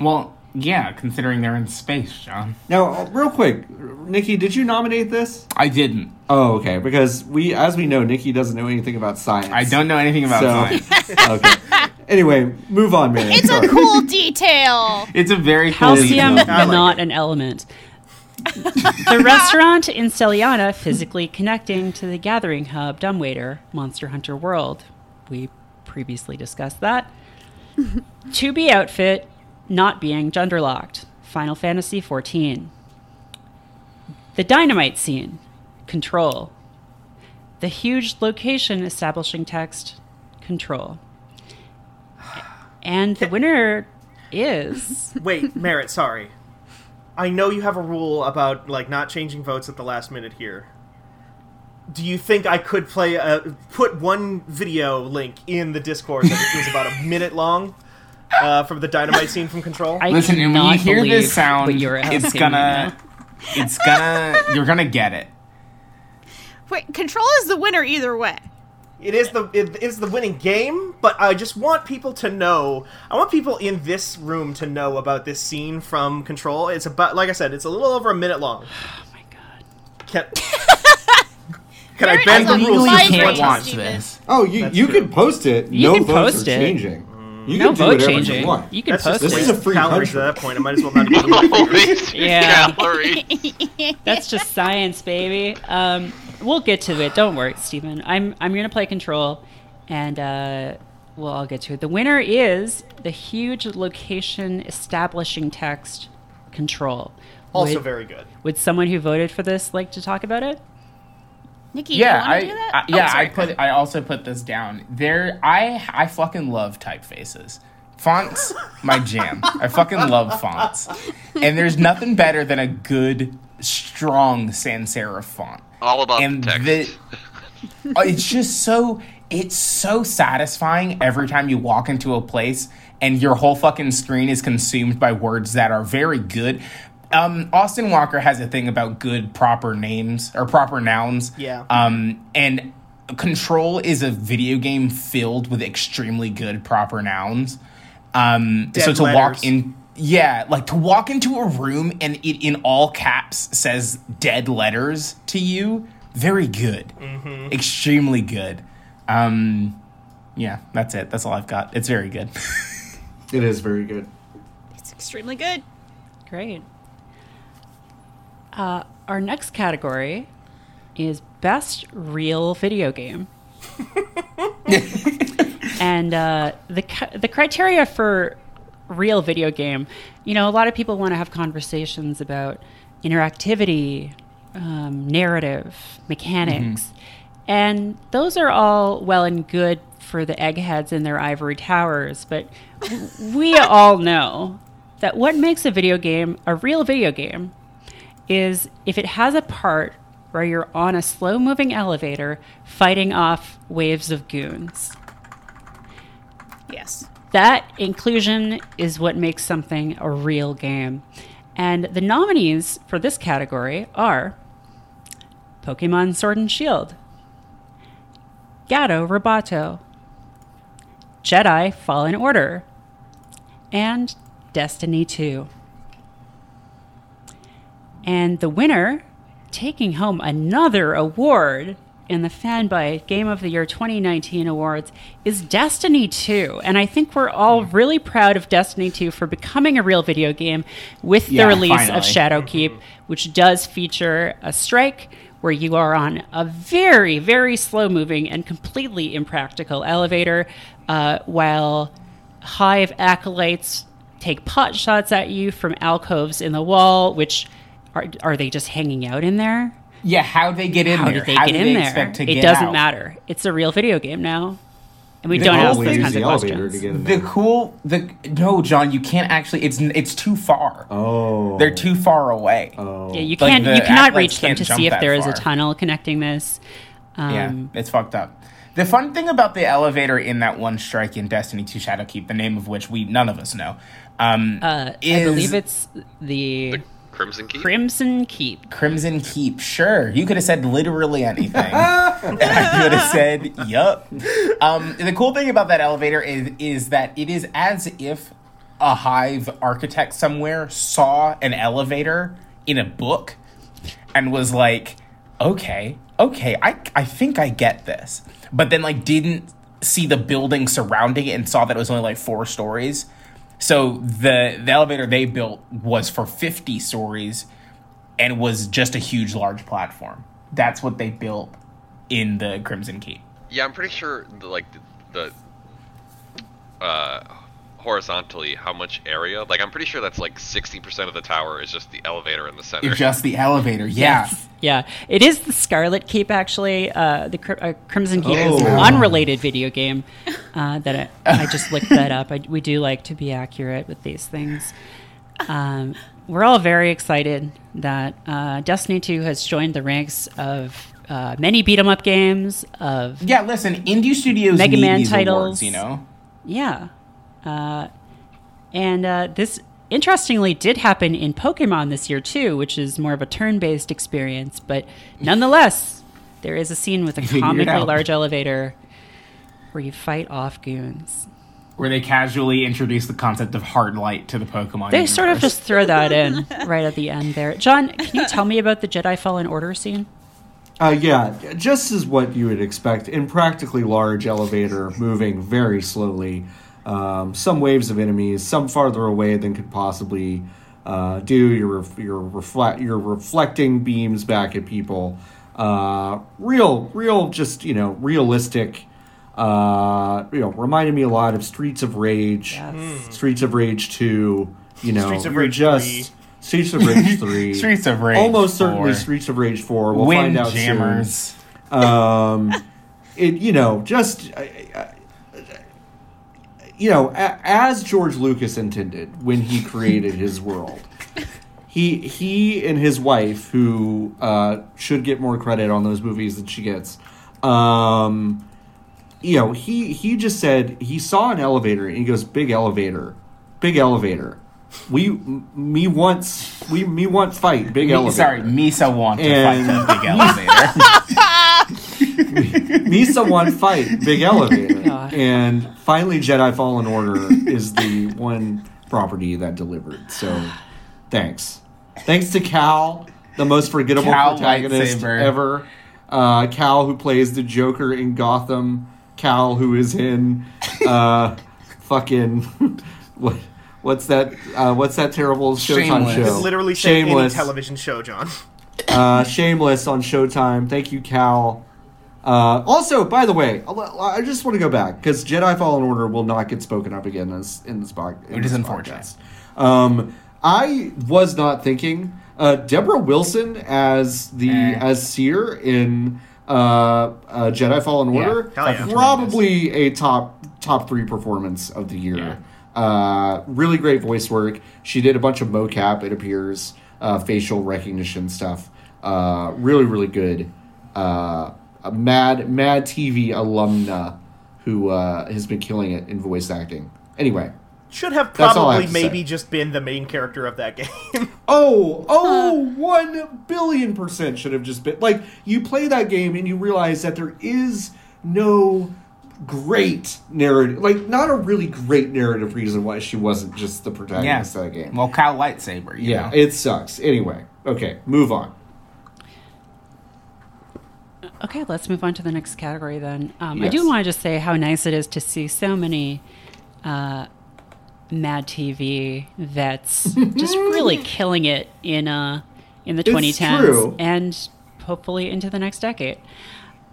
Well, yeah, considering they're in space, John. now, real quick, Nikki, did you nominate this? I didn't. Oh, okay. Because we, as we know, Nikki doesn't know anything about science. I don't know anything about So- science. okay. Anyway, move on, Mary. It's a cool detail. It's a very cool Calcium, detail. Not an element. The restaurant in Seliana physically connecting to the gathering hub Dumbwaiter, Monster Hunter World. We previously discussed that. to be outfit not being gender locked. Final Fantasy XIV. The dynamite scene. Control. The huge location establishing text. Control. And the winner is Wait, Merritt, sorry. I know you have a rule about like not changing votes at the last minute here. Do you think I could play a put one video link in the Discord that was about a minute long uh, from the dynamite scene from Control? I Listen, and when cannot you hear this sound, you're it's gonna, it's gonna, you're gonna get it. Wait, control is the winner either way. It is the it is the winning game, but I just want people to know. I want people in this room to know about this scene from Control. It's about like I said, it's a little over a minute long. Oh my god. Can, can I bend the rules you can't watch watch this. Oh, you That's you true. can post it. You no can votes post are it. changing. You No can do vote whatever changing. You, want. You can That's post just This it. is a free calories country. at that point. I might as well not even do it. Yeah. Calories. That's just science, baby. Um, we'll get to it. Don't worry, Steven. I'm I'm gonna play control, and uh, we'll all get to it. The winner is the huge location establishing text control. Also would, very good. would someone who voted for this like to talk about it? Nikki, Yeah, you want I, to do that? I Oh, yeah, sorry. I put, I also put this down. There, I, I fucking love typefaces. Fonts, my jam. I fucking love fonts. And there's nothing better than a good, strong sans serif font. All about and the text. the- Oh, it's just so it's so satisfying every time you walk into a place and your whole fucking screen is consumed by words that are very good. Um, Austin Walker has a thing about good proper names or proper nouns. Yeah. Um, and Control is a video game filled with extremely good proper nouns. Um, Dead so to letters. walk in, yeah, like to walk into a room and it in all caps says dead letters to you, very good, Mm-hmm. extremely good. Um, yeah, that's it. That's all I've got. It's very good. It is very good. It's extremely good. Great. Uh, our next category is best real video game. and uh, the the criteria for real video game, you know, a lot of people want to have conversations about interactivity, um, narrative, mechanics, and those are all well and good for the eggheads in their ivory towers. But we all know that what makes a video game a real video game is if it has a part where you're on a slow moving elevator fighting off waves of goons. Yes. That inclusion is what makes something a real game. And the nominees for this category are Pokemon Sword and Shield, Gato Roboto, Jedi Fallen Order, and Destiny 2. And the winner, taking home another award in the Fanbyte Game of the Year 2019 awards, is Destiny 2. And I think we're all really proud of Destiny 2 for becoming a real video game with the Yeah, release finally. of Shadowkeep, which does feature a strike where you are on a very, very slow moving and completely impractical elevator uh, while Hive acolytes take pot shots at you from alcoves in the wall, which are, are they just hanging out in there? Yeah, how they get in How there? did they how get do in they there? expect to it get doesn't out? matter. It's a real video game now. And we They don't ask those kinds of questions. to get in The cool, the no, John, you can't actually. It's it's too far. Oh, They're too far away. Oh, Yeah, you can't. the you cannot acolytes reach them to see if that there is a tunnel connecting this. Um, yeah, it's fucked up. The fun thing about the elevator in that one strike in Destiny 2 Shadowkeep, the name of which we none of us know, um, uh, I believe it's the The Crimson Keep. Crimson Keep. Crimson Keep. Sure, you could have said literally anything. I could have said, "Yup." Um, the cool thing about that elevator is is that it is as if a hive architect somewhere saw an elevator in a book and was like, "Okay, okay, I I think I get this," but then like didn't see the building surrounding it and saw that it was only like four stories. So the the elevator they built was for 50 stories and was just a huge large platform. That's what they built in the Crimson Keep. Yeah, I'm pretty sure the, like the, the uh, horizontally how much area. Like I'm pretty sure that's like 60% of the tower is just the elevator in the center. It's just the elevator. Yeah. Yeah, it is the Scarlet Keep actually. Uh, the Cri- uh, Crimson Keep is an Oh. unrelated video game. Uh, that I, I just looked that up. I, we do like to be accurate with these things. Um, we're all very excited that uh, Destiny 2 has joined the ranks of uh, many beat 'em up games. Of Yeah, listen, indie studios Mega need Man these titles. awards, you know. yeah, uh, and uh, this interestingly did happen in Pokemon this year too, which is more of a turn-based experience. But nonetheless, there is a scene with a comically large elevator where you fight off goons. Where they casually introduce the concept of hard light to the Pokemon. They sort of just throw that in right at the end there. John, can you tell me about the Jedi Fallen Order scene? Uh, yeah, just as what you would expect. Impractically large elevator moving very slowly. Um, some waves of enemies, some farther away than could possibly uh, do. You're you're reflect you're reflecting beams back at people. Uh, real, real, just you know, realistic. Uh, you know, reminded me a lot of Streets of Rage, Yes. Streets of Rage Two. You know, Streets of Rage just 3. Streets of Rage Three, Streets of Rage almost certainly Streets of Rage Four. We'll find out soon Windjammers. um, it you know just you know a, as George Lucas intended when he created his world. He he and his wife, who uh, should get more credit on those movies than she gets. Um, you know, he he just said he saw an elevator and he goes, "Big elevator, big elevator." We m- me wants we me want fight big Me- elevator. sorry, Misa want to And- fight big elevator. Misa want fight big elevator, God. and finally Jedi Fallen Order is the one property that delivered. So, thanks, thanks to Cal, the most forgettable Cal protagonist lightsaber. ever. Uh, Cal, who plays the Joker in Gotham. Cal, who is in uh, fucking what? What's that? Uh, what's that terrible Showtime Shameless. show? It's Literally say any Shameless. television show, John. uh, Shameless on Showtime. Thank you, Cal. Uh, also, by the way, I'll- just want to go back because Jedi Fallen Order will not get spoken up again in this in this, pod, in Which this unfortunate. podcast. Um, I was not thinking uh, Deborah Wilson as the Eh. as Cere in uh, uh, Jedi Fallen Yeah. Order. Hell yeah. Probably a top top three performance of the year. Yeah. Uh, really great voice work. She did a bunch of mocap, it appears, uh, facial recognition stuff. Uh, really, really good. Uh, a mad, mad TV alumna who uh, has been killing it in voice acting. Anyway, Should have That's all I have probably maybe say. just been the main character of that game. Oh, oh, one billion percent should have just been like you play that game and you realize that there is no great narrative, like not a really great narrative reason why she wasn't just the Yeah. protagonist of that game. Well, Cal lightsaber. You yeah, know? it sucks. Anyway, okay, move on. Okay, let's move on to the next category then. Um, I do want to just say how nice it is to see so many uh, Mad TV vets just really killing it in uh, in the It's 2010s true. and hopefully into the next decade.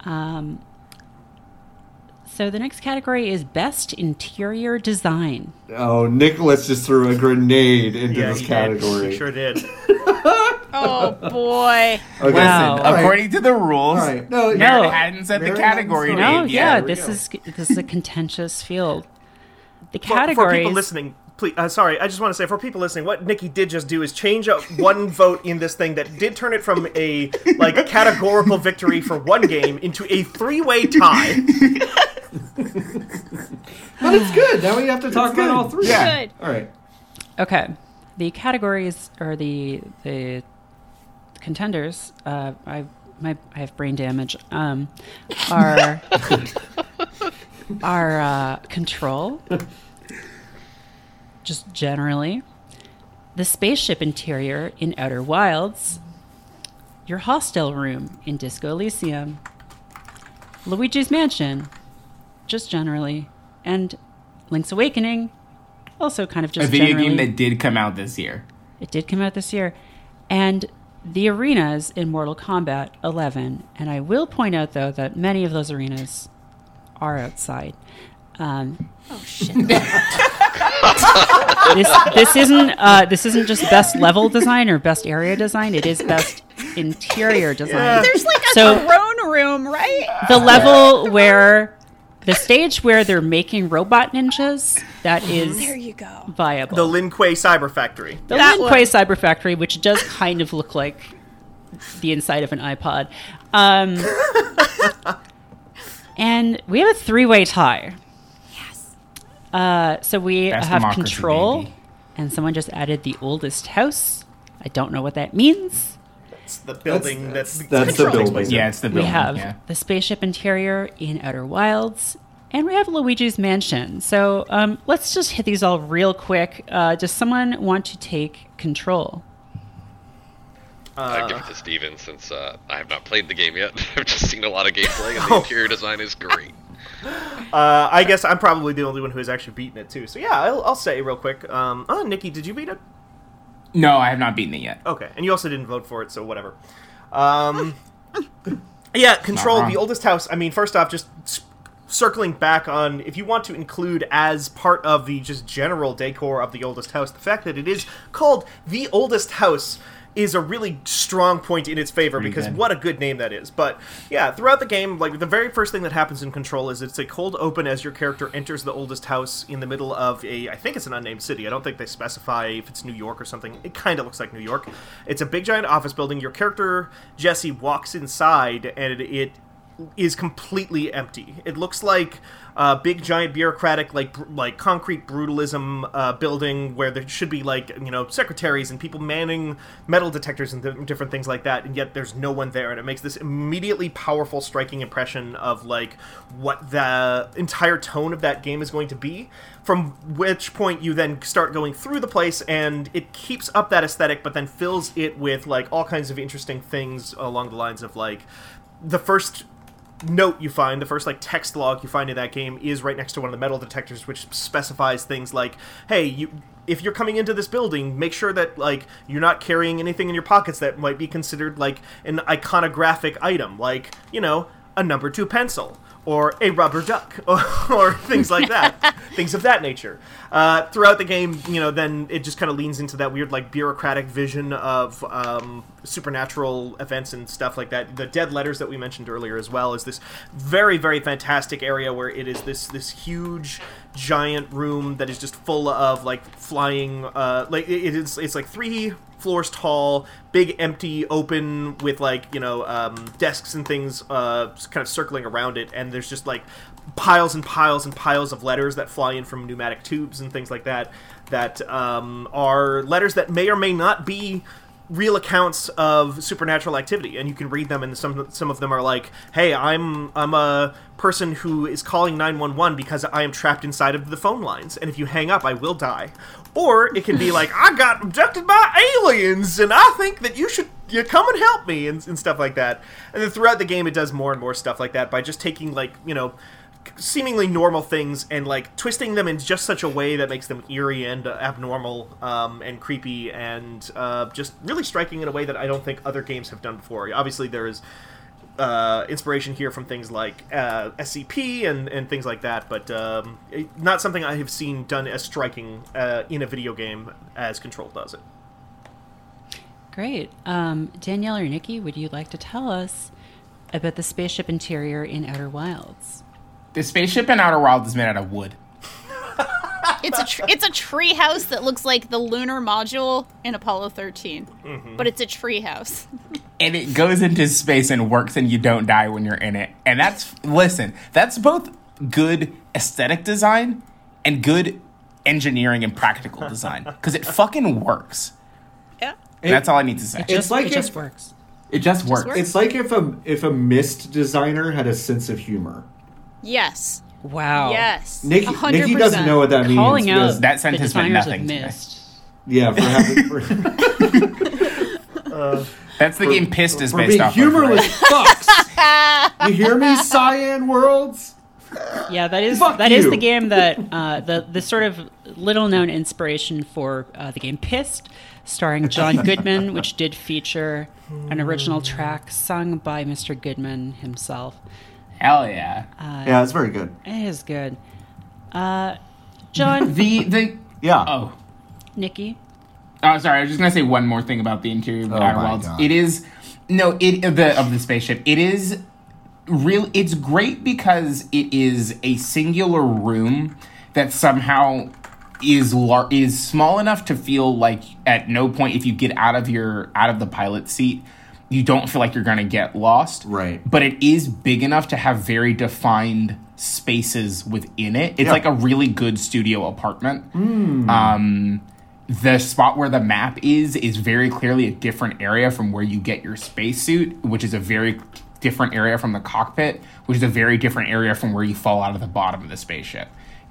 Um, so the next category is best interior design. Oh, Nicholas just threw a grenade into this he did. He sure did. Oh boy. Okay. Wow. Listen, All right. according to the rules, All right. No, Meredith No. hadn't said the category name No, Right, yeah, yet. there we this go. is this is a contentious field. The For, for people listening, please, uh, sorry, I just want to say for people listening, what Nikki did just do is change up one vote in this thing that did turn it from a like categorical victory for one game into a three-way tie. But it's good. Now we have to talk about all three. Yeah. Good. All right. Okay, the categories or the the contenders. Uh, I my I have brain damage. Um, are are uh, control, just generally, the spaceship interior in Outer Wilds, your hostel room in Disco Elysium, Luigi's Mansion, just generally, and Link's Awakening, also kind of just A video generally. game that did come out this year. It did come out this year. And the arenas in Mortal Kombat 11, and I will point out though that many of those arenas are outside. Um, Oh shit. this this isn't uh, this isn't just best level design or best area design. It is best interior design. There's like a So- throne room, right? The level where the stage where they're making robot ninjas that is There you go. viable. The Lin Kuei Cyber Factory. The That Lin one. Kuei Cyber Factory, which does kind of look like the inside of an iPod. Um, and we have a three way tie. Yes. Uh, so we Best have control, baby. and someone just added the oldest house. I don't know what that means. It's the building that's, that's- that's the building. Yeah, it's the building. We have yeah. the spaceship interior in Outer Wilds, and we have Luigi's Mansion. So um, let's just hit these all real quick. Uh, does someone want to take control? I'd give it to Steven since uh, I have not played the game yet. I've just seen a lot of gameplay, and the interior design is great. Uh, I guess I'm probably the only one who has actually beaten it too. So yeah, I'll, I'll say real quick. Um, oh, Nikki, did you beat it? No, I have not beaten it yet. Okay, and you also didn't vote for it, so whatever. Um, yeah, Control, the oldest house. I mean, first off, just circling back on if you want to include as part of the just general decor of the oldest house, the fact that it is called the oldest house is a really strong point in its favor Pretty because good. what a good name that is. But yeah, throughout the game, like the very first thing that happens in Control is it's a cold open as your character enters the oldest house in the middle of a I think it's an unnamed city. I don't think they specify if it's New York or something. It kind of looks like New York. It's a big giant office building. Your character Jesse walks inside and it, it is completely empty. It looks like a big giant bureaucratic like br- like concrete brutalism uh, building where there should be like you know secretaries and people manning metal detectors and th- different things like that and yet there's no one there and it makes this immediately powerful striking impression of like what the entire tone of that game is going to be from which point you then start going through the place and it keeps up that aesthetic but then fills it with like all kinds of interesting things along the lines of like the first note you find, the first like text log you find in that game is right next to one of the metal detectors, which specifies things like, "Hey, you." If you're coming into this building, make sure that like you're not carrying anything in your pockets that might be considered like an iconographic item, like you know a number two pencil or a rubber duck or, or things like that, things of that nature. Uh, throughout the game, you know, then it just kind of leans into that weird like bureaucratic vision of um, supernatural events and stuff like that. The dead letters that we mentioned earlier, as well, is this very very fantastic area where it is this this huge giant room that is just full of like flying uh like it is it's like three floors tall big empty open with like you know um desks and things uh kind of circling around it and there's just like piles and piles and piles of letters that fly in from pneumatic tubes and things like that that um, are letters that may or may not be real accounts of supernatural activity. And you can read them and some some of them are like hey i'm i'm a person who is calling 911 because i am trapped inside of the phone lines. And if you hang up i will die. Or it can be like i got abducted by aliens and i think that you should you come and help me and, and stuff like that. And then throughout the game it does more and more stuff like that by just taking like you know seemingly normal things and like twisting them in just such a way that makes them eerie and uh, abnormal um, and creepy and uh, just really striking in a way that I don't think other games have done before. Obviously, there is uh, inspiration here from things like uh, SCP and, and things like that, but um, it- not something I have seen done as striking uh, in a video game as Control does it. Great. Um, Danielle or Nikki, would you like to tell us about the spaceship interior in Outer Wilds? The spaceship in Outer Wilds is made out of wood. It's a tr- it's a tree house that looks like the lunar module in Apollo 13, mm-hmm. but it's a tree house. and it goes into space and works and you don't die when you're in it. And that's listen, that's both good aesthetic design and good engineering and practical design because it fucking works. Yeah. And that's all I need to say. It just, like it just if- works. It just works. works. It's like if a if a Myst designer had a sense of humor. Yes. Wow. Yes. Nikki, 100%. Nikki doesn't know what that means. Calling out because- That sentence meant nothing of to yeah, for having for, That's the game Pissed is for based being off humorless of. right? fucks. you hear me, Cyan Worlds? Yeah, that is Fuck that is you. the game that uh, the the sort of little known inspiration for uh, the game Pissed, starring John Goodman, which did feature an original track sung by Mr. Goodman himself. Hell yeah. yeah, it's very good. It is good. Uh, John, The the Yeah. oh Nikki, Oh, sorry. I was just gonna say one more thing about the interior of Oh Outer my God. It is no, it of the of the spaceship. It is real. It's great because it is a singular room that somehow is lar- is small enough to feel like at no point if you get out of your out of the pilot seat you don't feel like you're going to get lost Right. but it is big enough to have very defined spaces within it it's Yeah. like a really good studio apartment um the spot where the map is is very clearly a different area from where you get your spacesuit, which is a very different area from the cockpit, which is a very different area from where you fall out of the bottom of the spaceship.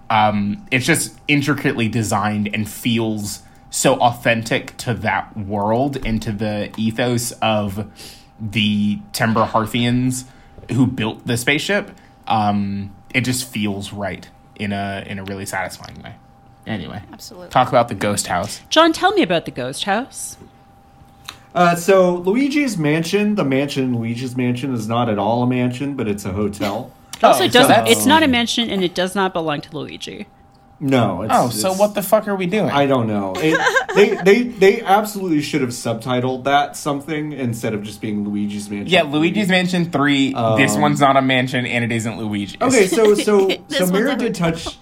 Um, it's just intricately designed and feels so authentic to that world and to the ethos of the Timber Hearthians who built the spaceship. Um, it just feels right in a in a really satisfying way. Anyway, Absolutely. talk about the ghost house. John, tell me about the ghost house. Uh, so Luigi's mansion, the mansion Luigi's mansion is not at all a mansion, but it's a hotel. Also, Oh, it doesn't. that's- it's not a mansion, and it does not belong to Luigi. No. It's, Oh, so what the fuck are we doing? I don't know. It, they they they absolutely should have subtitled that something instead of just being Luigi's mansion. yeah, Luigi's Mansion 3. this Um, one's not a mansion and it isn't Luigi's. Okay, so so so one's Mara did touch.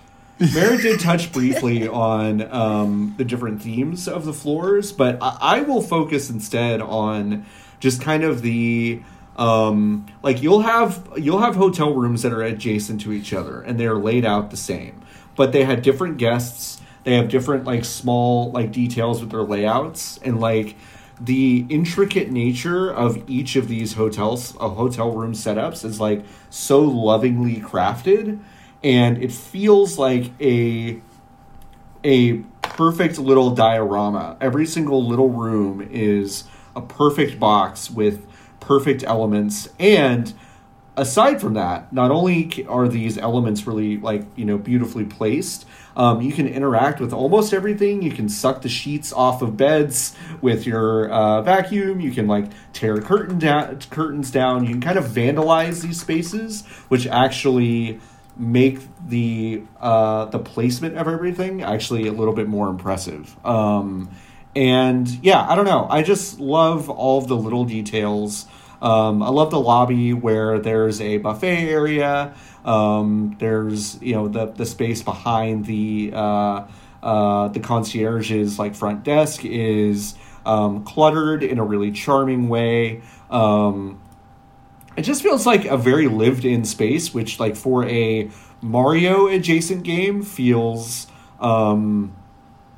Mara did touch briefly on um, the different themes of the floors, but I, I will focus instead on just kind of the um, like you'll have you'll have hotel rooms that are adjacent to each other and they're laid out the same, but they had different guests. They have different like small like details with their layouts. And like the intricate nature of each of these hotels uh, hotel room setups is like so lovingly crafted. And it feels like a a perfect little diorama. Every single little room is a perfect box with perfect elements. And aside from that not only are these elements really like you know beautifully placed um, you can interact with almost everything. You can suck the sheets off of beds with your uh, vacuum. You can like tear curtain down curtains down. You can kind of vandalize these spaces which actually make the uh, the placement of everything actually a little bit more impressive. Um, and yeah i don't know. I just love all the little details Um, I love the lobby where there's a buffet area. Um, there's you know the the space behind the uh, uh, the concierge's like front desk is um, cluttered in a really charming way. Um, it just feels like a very lived in space, which like for a Mario adjacent game feels um,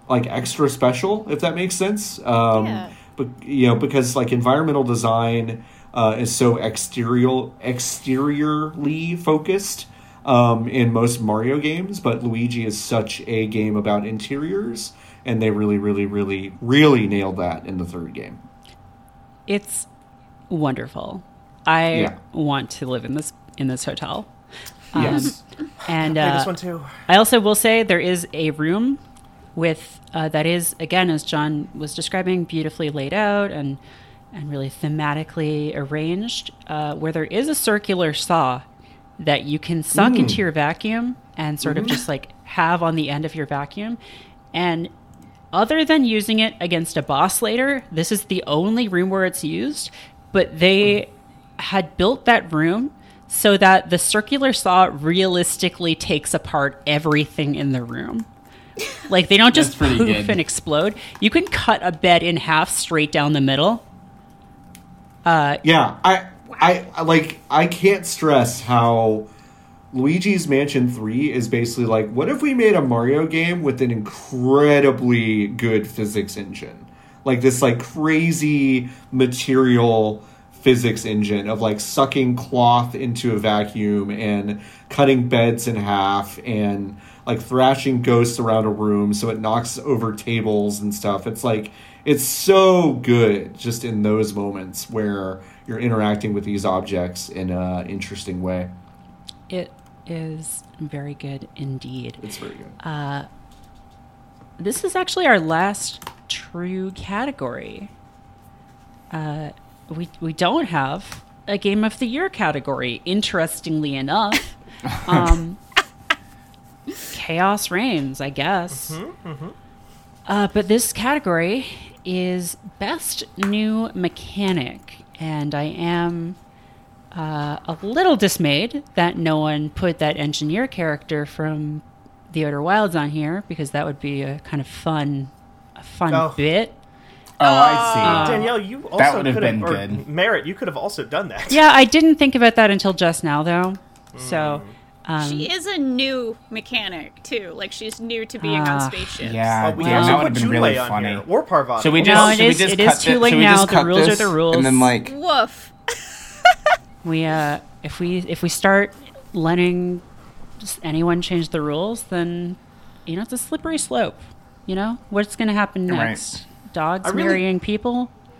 like extra special, if that makes sense. Um, Yeah. But you know, because like environmental design uh, is so exterior exteriorly focused um, in most Mario games, but Luigi is such a game about interiors, and they really, really, really, really nailed that in the third game. It's wonderful. I Yeah. want to live in this in this hotel. Um, Yes. And Play uh, this one too. I also will say there is a room with uh, that is again as John was describing beautifully laid out and and really thematically arranged uh, where there is a circular saw that you can suck into your vacuum and sort of just like have on the end of your vacuum and other than using it against a boss later this is the only room where it's used but they had built that room so that the circular saw realistically takes apart everything in the room. Like they don't just poof good. and explode. You can cut a bed in half straight down the middle. Uh, Yeah, I, I, I like. I can't stress how Luigi's Mansion Three is basically like, what if we made a Mario game with an incredibly good physics engine, like this like crazy material physics engine of like sucking cloth into a vacuum and cutting beds in half and like thrashing ghosts around a room so it knocks over tables and stuff. It's like it's so good just in those moments where you're interacting with these objects in an interesting way. it is very good indeed. It's very good. This is actually our last true category. Uh, we we don't have a game of the year category. Interestingly enough, um, chaos reigns, I guess. Uh, but this category is best new mechanic, and I am uh, a little dismayed that no one put that engineer character from the Outer Wilds on here because that would be a kind of fun, a fun Oh. bit. Oh, I see. Danielle, you also That would have could been good. Merritt, you could have also done that. Yeah, I didn't think about that until just now, though. So, um, She is a new mechanic too. Like she's new to being Ah, on spaceships. Yeah, Uh, we Well- can damn, that also would put have been really on funny. here, or Parvati. Should we just? No, it should we is- just it is cut too late now. The rules are the rules. And then like, Woof. we uh, if we if we start letting just anyone change the rules, then you know it's a slippery slope. You know what's going to happen Right. next? Dogs really- marrying people.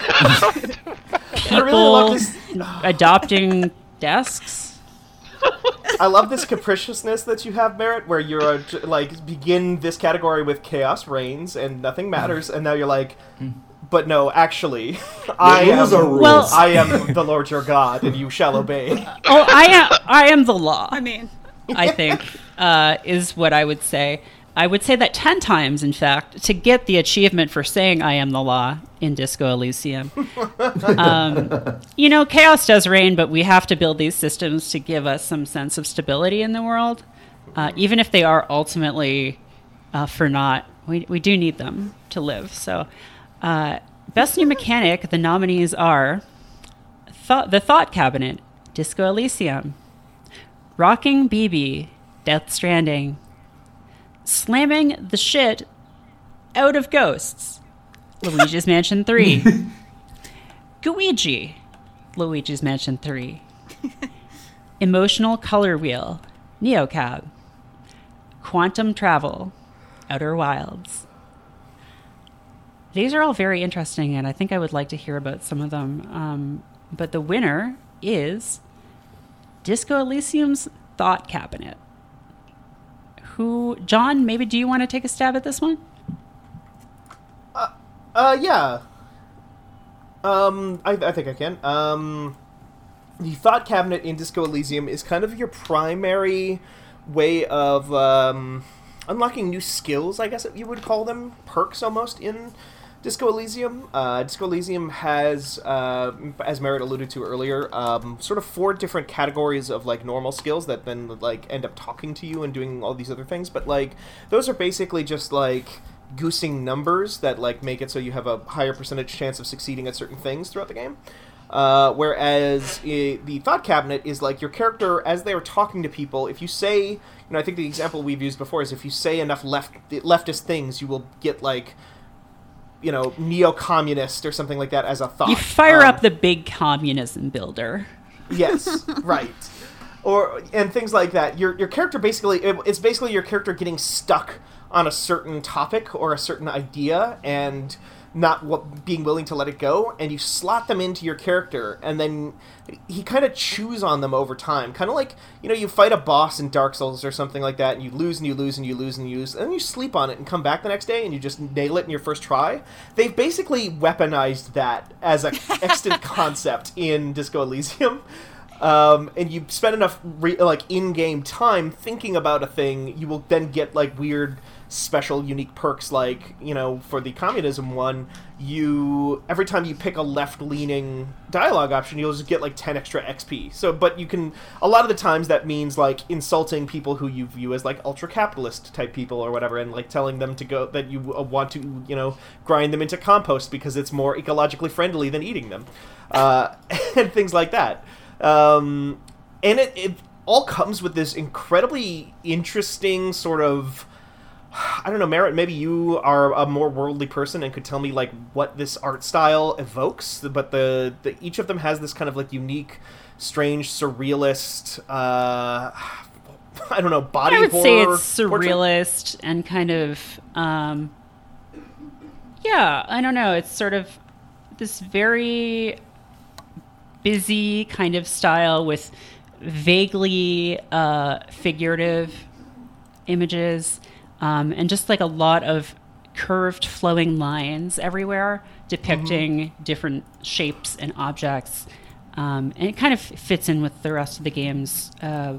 I really love people this. adopting desks. I love this capriciousness that you have, Merritt, where you're uh, like begin this category with chaos reigns and nothing matters, and now you're like, but no, actually, I am, rules are rules. Well- I am the Lord your God, and you shall obey. Oh, I am. I am the law. I mean, I think, uh, is what I would say. I would say that 10 times, in fact, to get the achievement for saying I am the law in Disco Elysium. um, you know, chaos does reign, but we have to build these systems to give us some sense of stability in the world. Uh, even if they are ultimately uh, for naught, we, we do need them to live. So, uh, Best New Mechanic, the nominees are Thought, The Thought Cabinet, Disco Elysium, Rocking BB, Death Stranding, Slamming the Shit Out of Ghosts, Luigi's Mansion 3, Luigi, Luigi's Mansion 3, Emotional Color Wheel, Neo Cab, Quantum Travel, Outer Wilds. These are all very interesting, and I think I would like to hear about some of them. Um, but the winner is Disco Elysium's Thought Cabinet. Who, John, maybe do you want to take a stab at this one? Uh, uh yeah. Um, I, I think I can. Um, the Thought Cabinet in Disco Elysium is kind of your primary way of um, unlocking new skills, I guess you would call them perks almost in Disco Elysium. Uh, Disco Elysium has, uh, as Merritt alluded to earlier, um, sort of four different categories of like normal skills that then like end up talking to you and doing all these other things. But like those are basically just like goosing numbers that like make it so you have a higher percentage chance of succeeding at certain things throughout the game. Uh, whereas i the thought cabinet is like your character as they are talking to people. If you say, you know, I think the example we've used before is if you say enough left leftist things, you will get like you know, neo-communist or something like that as a thought. You fire Um, up the big communism builder. yes, right. Or and things like that. Your your character basically it- it's basically your character getting stuck on a certain topic or a certain idea and not what, being willing to let it go and you slot them into your character and then he kind of chews on them over time. Kind of like you know you fight a boss in dark souls or something like that and you lose and you lose and you lose and you lose and then you sleep on it and come back the next day and you just nail it in your first try. They've basically weaponized that as a extant concept in disco elysium. Um, and you spend enough re- like in-game time thinking about a thing, you will then get like weird, special, unique perks. Like you know, for the communism one, you every time you pick a left-leaning dialogue option, you'll just get like ten extra XP. So, but you can a lot of the times that means like insulting people who you view as like ultra-capitalist type people or whatever, and like telling them to go that you uh, want to you know grind them into compost because it's more ecologically friendly than eating them, uh, and things like that um, and it, it all comes with this incredibly interesting sort of I don't know, Merritt. Maybe you are a more worldly person and could tell me like what this art style evokes. But the, the each of them has this kind of like unique, strange, surrealist. Uh, I don't know, body I would say it's portrait? surrealist and kind of, um, yeah, I don't know. It's sort of this very busy kind of style with vaguely uh, figurative images um, and just like a lot of curved flowing lines everywhere depicting different shapes and objects um, and it kind of fits in with the rest of the game's uh,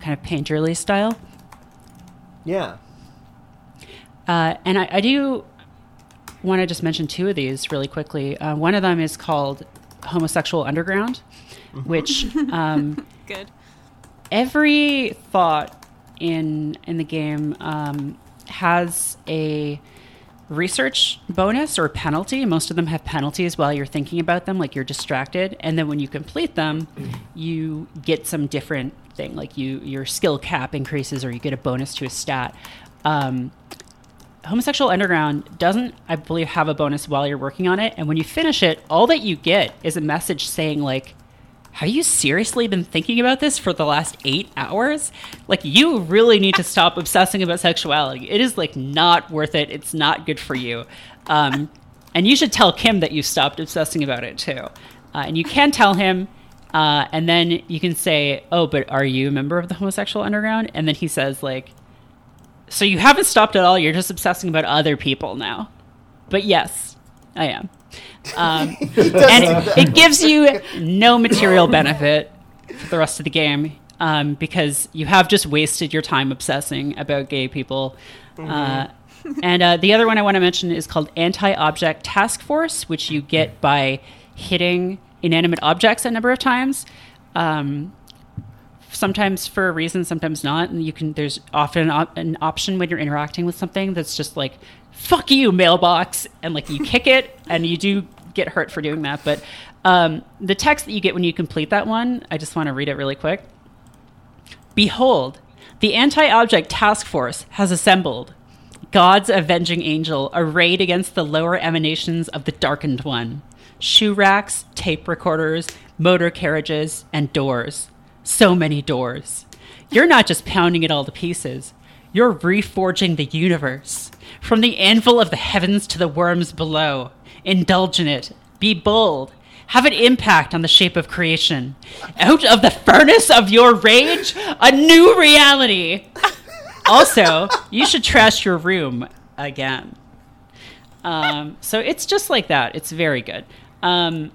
kind of painterly style Yeah. uh, and I, I do want to just mention two of these really quickly. Uh, one of them is called Homosexual Underground, which um, Good. every thought in in the game um, has a research bonus or penalty. Most of them have penalties while you're thinking about them, like you're distracted, and then when you complete them, you get some different thing, like you your skill cap increases or you get a bonus to a stat. Um, Homosexual Underground doesn't, I believe, have a bonus while you're working on it. And when you finish it, all that you get is a message saying, like, have you seriously been thinking about this for the last eight hours? Like, you really need to stop obsessing about sexuality. It is, like, not worth it. It's not good for you. Um, and you should tell Kim that you stopped obsessing about it, too. Uh, and you can tell him, uh, and then you can say, oh, but are you a member of the Homosexual Underground? And then he says, like, so you haven't stopped at all. You're just obsessing about other people now. But yes, I am. Um, and it, it gives you no material benefit for the rest of the game um, because you have just wasted your time obsessing about gay people. Uh, and uh, the other one I want to mention is called Anti Object Task Force, which you get by hitting inanimate objects a number of times. Um, sometimes for a reason, sometimes not. And you can there's often an, op- an option when you're interacting with something that's just like "fuck you, mailbox," and like you kick it, and you do get hurt for doing that. But um, the text that you get when you complete that one, I just want to read it really quick. Behold, the anti-object task force has assembled. God's avenging angel arrayed against the lower emanations of the darkened one. Shoe racks, tape recorders, motor carriages, and doors. So many doors. You're not just pounding it all to pieces. You're reforging the universe. From the anvil of the heavens to the worms below. Indulge in it. Be bold. Have an impact on the shape of creation. Out of the furnace of your rage, a new reality. Also, you should trash your room again. Um, so it's just like that. It's very good. Um,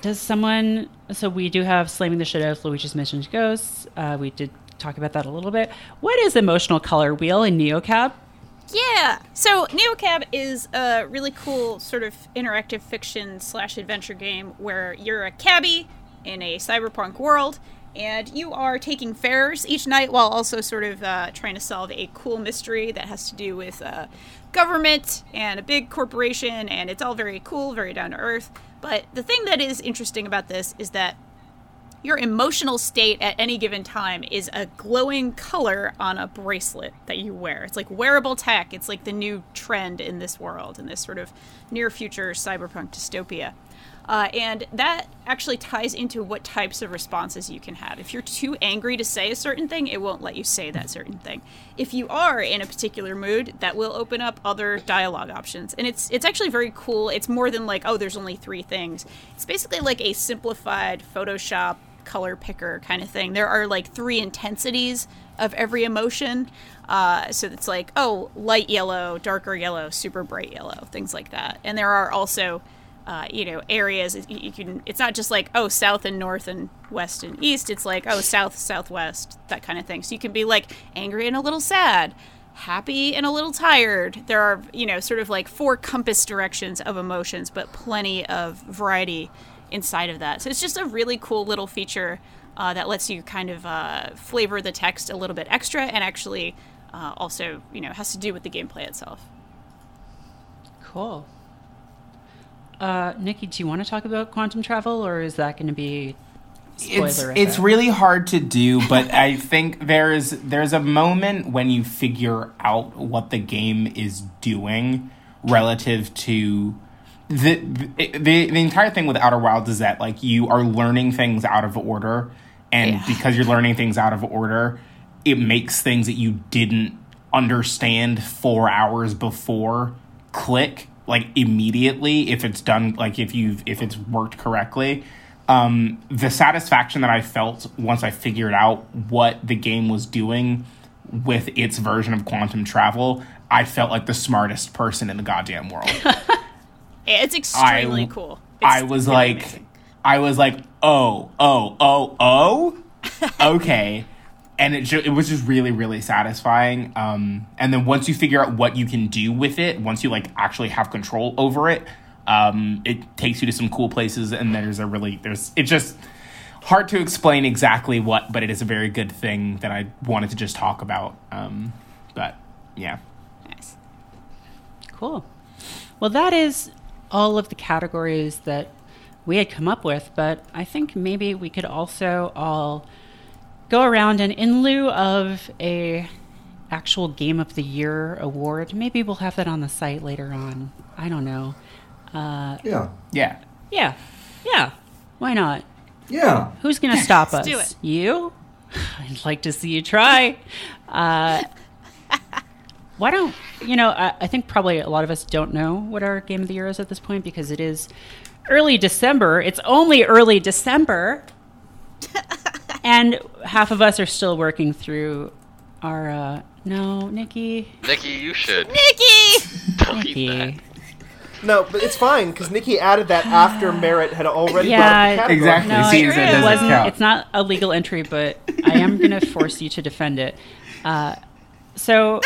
does someone? So we do have slamming the shit out of Luigi's Mansion Ghosts. Uh, we did talk about that a little bit. What is emotional color wheel in Neo Cab? Yeah. So Neo Cab is a really cool sort of interactive fiction slash adventure game where you're a cabbie in a cyberpunk world, and you are taking fares each night while also sort of uh, trying to solve a cool mystery that has to do with uh, government and a big corporation, and it's all very cool, very down to earth. But the thing that is interesting about this is that your emotional state at any given time is a glowing color on a bracelet that you wear. It's like wearable tech. It's like the new trend in this world, in this sort of near future cyberpunk dystopia. Uh, and that actually ties into what types of responses you can have. If you're too angry to say a certain thing, it won't let you say that certain thing. If you are in a particular mood, that will open up other dialogue options. And it's it's actually very cool. It's more than like, oh, there's only three things. It's basically like a simplified Photoshop color picker kind of thing. There are like three intensities of every emotion. Uh, so it's like, oh, light yellow, darker yellow, super bright yellow, things like that. And there are also, uh, you know, areas you, can. It's not just like oh, south and north and west and east. It's like oh, south, southwest, that kind of thing. So you can be like angry and a little sad, happy and a little tired. There are you know sort of like four compass directions of emotions, but plenty of variety inside of that. So it's just a really cool little feature uh, that lets you kind of uh, flavor the text a little bit extra and actually uh, also, you know, has to do with the gameplay itself. Cool. Uh, Nikki, do you want to talk about quantum travel, or is that going to be spoiler? it's it's really hard to do, but I think there's there's a moment when you figure out what the game is doing relative to the, the the entire thing with Outer Wilds is that like you are learning things out of order, and Yeah. because you're learning things out of order, it makes things that you didn't understand four hours before click like immediately if it's done like if you've if it's worked correctly. Um, the satisfaction that I felt once I figured out what the game was doing with its version of quantum travel, I felt like the smartest person in the goddamn world. It's extremely I- cool. I was really like, amazing. I was like, oh, oh, oh, oh, okay, and it ju- it was just really, really satisfying. Um, and then once you figure out what you can do with it, once you like actually have control over it, um, it takes you to some cool places. And there's a really there's it's just hard to explain exactly what, but it is a very good thing that I wanted to just talk about. Um, but yeah. nice. Cool. Well, that is all of the categories that we had come up with, but I think maybe we could also all go around and in lieu of a actual game of the year award, maybe we'll have that on the site later on. I don't know. Uh, Yeah. Yeah. yeah. Yeah. Why not? Yeah. Who's going to stop us? Let's do it. You? I'd like to see you try. Uh, why don't you know? I, I think probably a lot of us don't know what our game of the year is at this point because it is early December. It's only early December, and half of us are still working through our. Uh, no, Nikki, Nikki, you should. Nikki! Nikki. No, but it's fine because Nikki added that after Merritt had already Yeah, the exactly. No, it, it it doesn't wasn't. count. It's not a legal entry, but I am going to force you to defend it. Uh, so,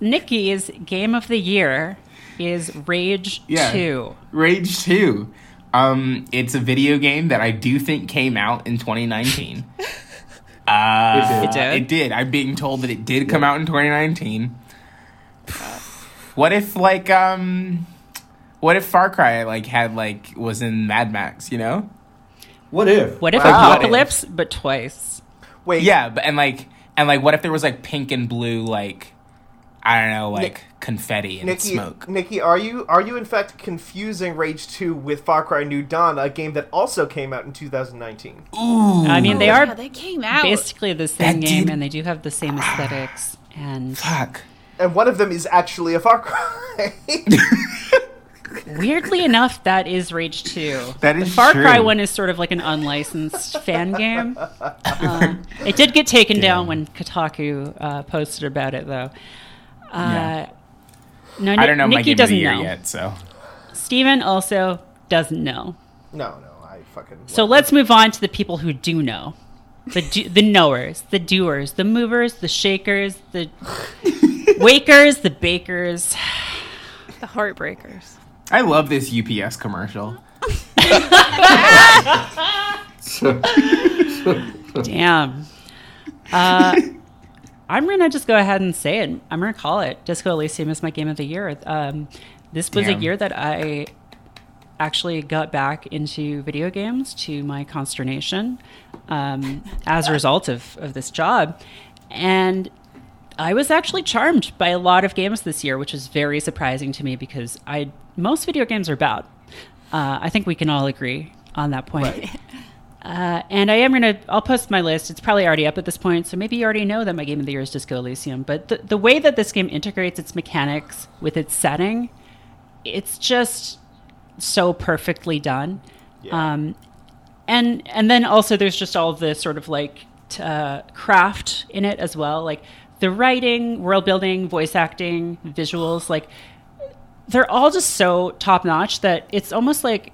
Nikki's game of the year is Rage Yeah. Two. Rage 2. Um, it's a video game that I do think came out in 2019. Uh, It did? It did. I'm being told that it did come out in 2019. What if like um, what if Far Cry like had like was in Mad Max? You know? What if? What if Wow. Apocalypse, but twice? Wait, Yeah, but and like and like what if there was like pink and blue like I don't know like Nick- confetti and Nikki, smoke. Nikki, are you are you in fact confusing Rage 2 with Far Cry New Dawn, a game that also came out in 2019? Ooh. I mean, they Yeah, are they came out. basically the same That game, did- and they do have the same aesthetics. And Fuck. And one of them is actually a Far Cry. weirdly enough, that is Rage Two. That the is Far Cry one is sort of like an unlicensed fan game. Uh, it did get taken down when Kotaku uh, posted about it, though. Uh, Yeah. No, I don't know my Nikki game of the doesn't year know. yet, so Steven also doesn't know. no, no, I fucking. So let's move on to the people who do know. The do, the knowers, the doers, the movers, the shakers, the Wakers, the bakers. The Heartbreakers. I love this UPS commercial. So, Damn. Uh, I'm gonna just go ahead and say it. I'm gonna call it. Disco Elysium is my game of the year. Um, this was Damn. a year that I actually got back into video games to my consternation um, as a result of, of this job. And I was actually charmed by a lot of games this year, which is very surprising to me because I most video games are bad. Uh, I think we can all agree on that point. Uh, and I am gonna. I'll post my list. It's probably already up at this point, so maybe you already know that my game of the year is Disco Elysium. But the the way that this game integrates its mechanics with its setting, it's just so perfectly done. Yeah. Um, and and then also there's just all of the sort of like t- uh, craft in it as well, like the writing, world building, voice acting, visuals, like they're all just so top notch that it's almost like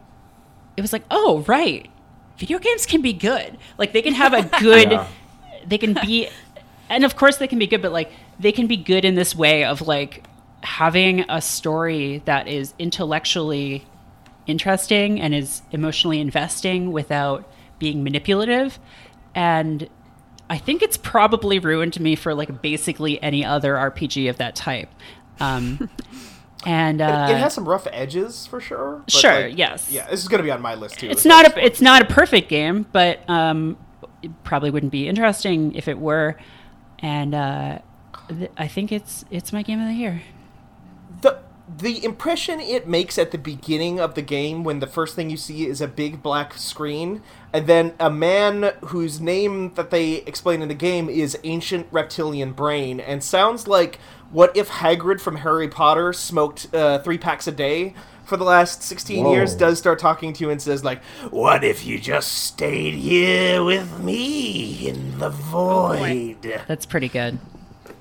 it was like, oh right, video games can be good. Like they can have a good, Yeah. they can be, and of course they can be good, but like they can be good in this way of like having a story that is intellectually interesting and is emotionally investing without being manipulative. And I think it's probably ruined me for like basically any other RPG of that type. Um, and uh, it has some rough edges for sure. Sure, like, yes. Yeah, this is gonna be on my list too. it's not a it's not a perfect game, but um, it probably wouldn't be interesting if it were. And uh, th- I think it's it's my game of the year. The the impression it makes at the beginning of the game when the first thing you see is a big black screen and then a man whose name that they explain in the game is ancient reptilian brain and sounds like what if Hagrid from Harry Potter smoked uh, three packs a day for the last 16 Whoa. years does start talking to you and says like what if you just stayed here with me in the void That's pretty good.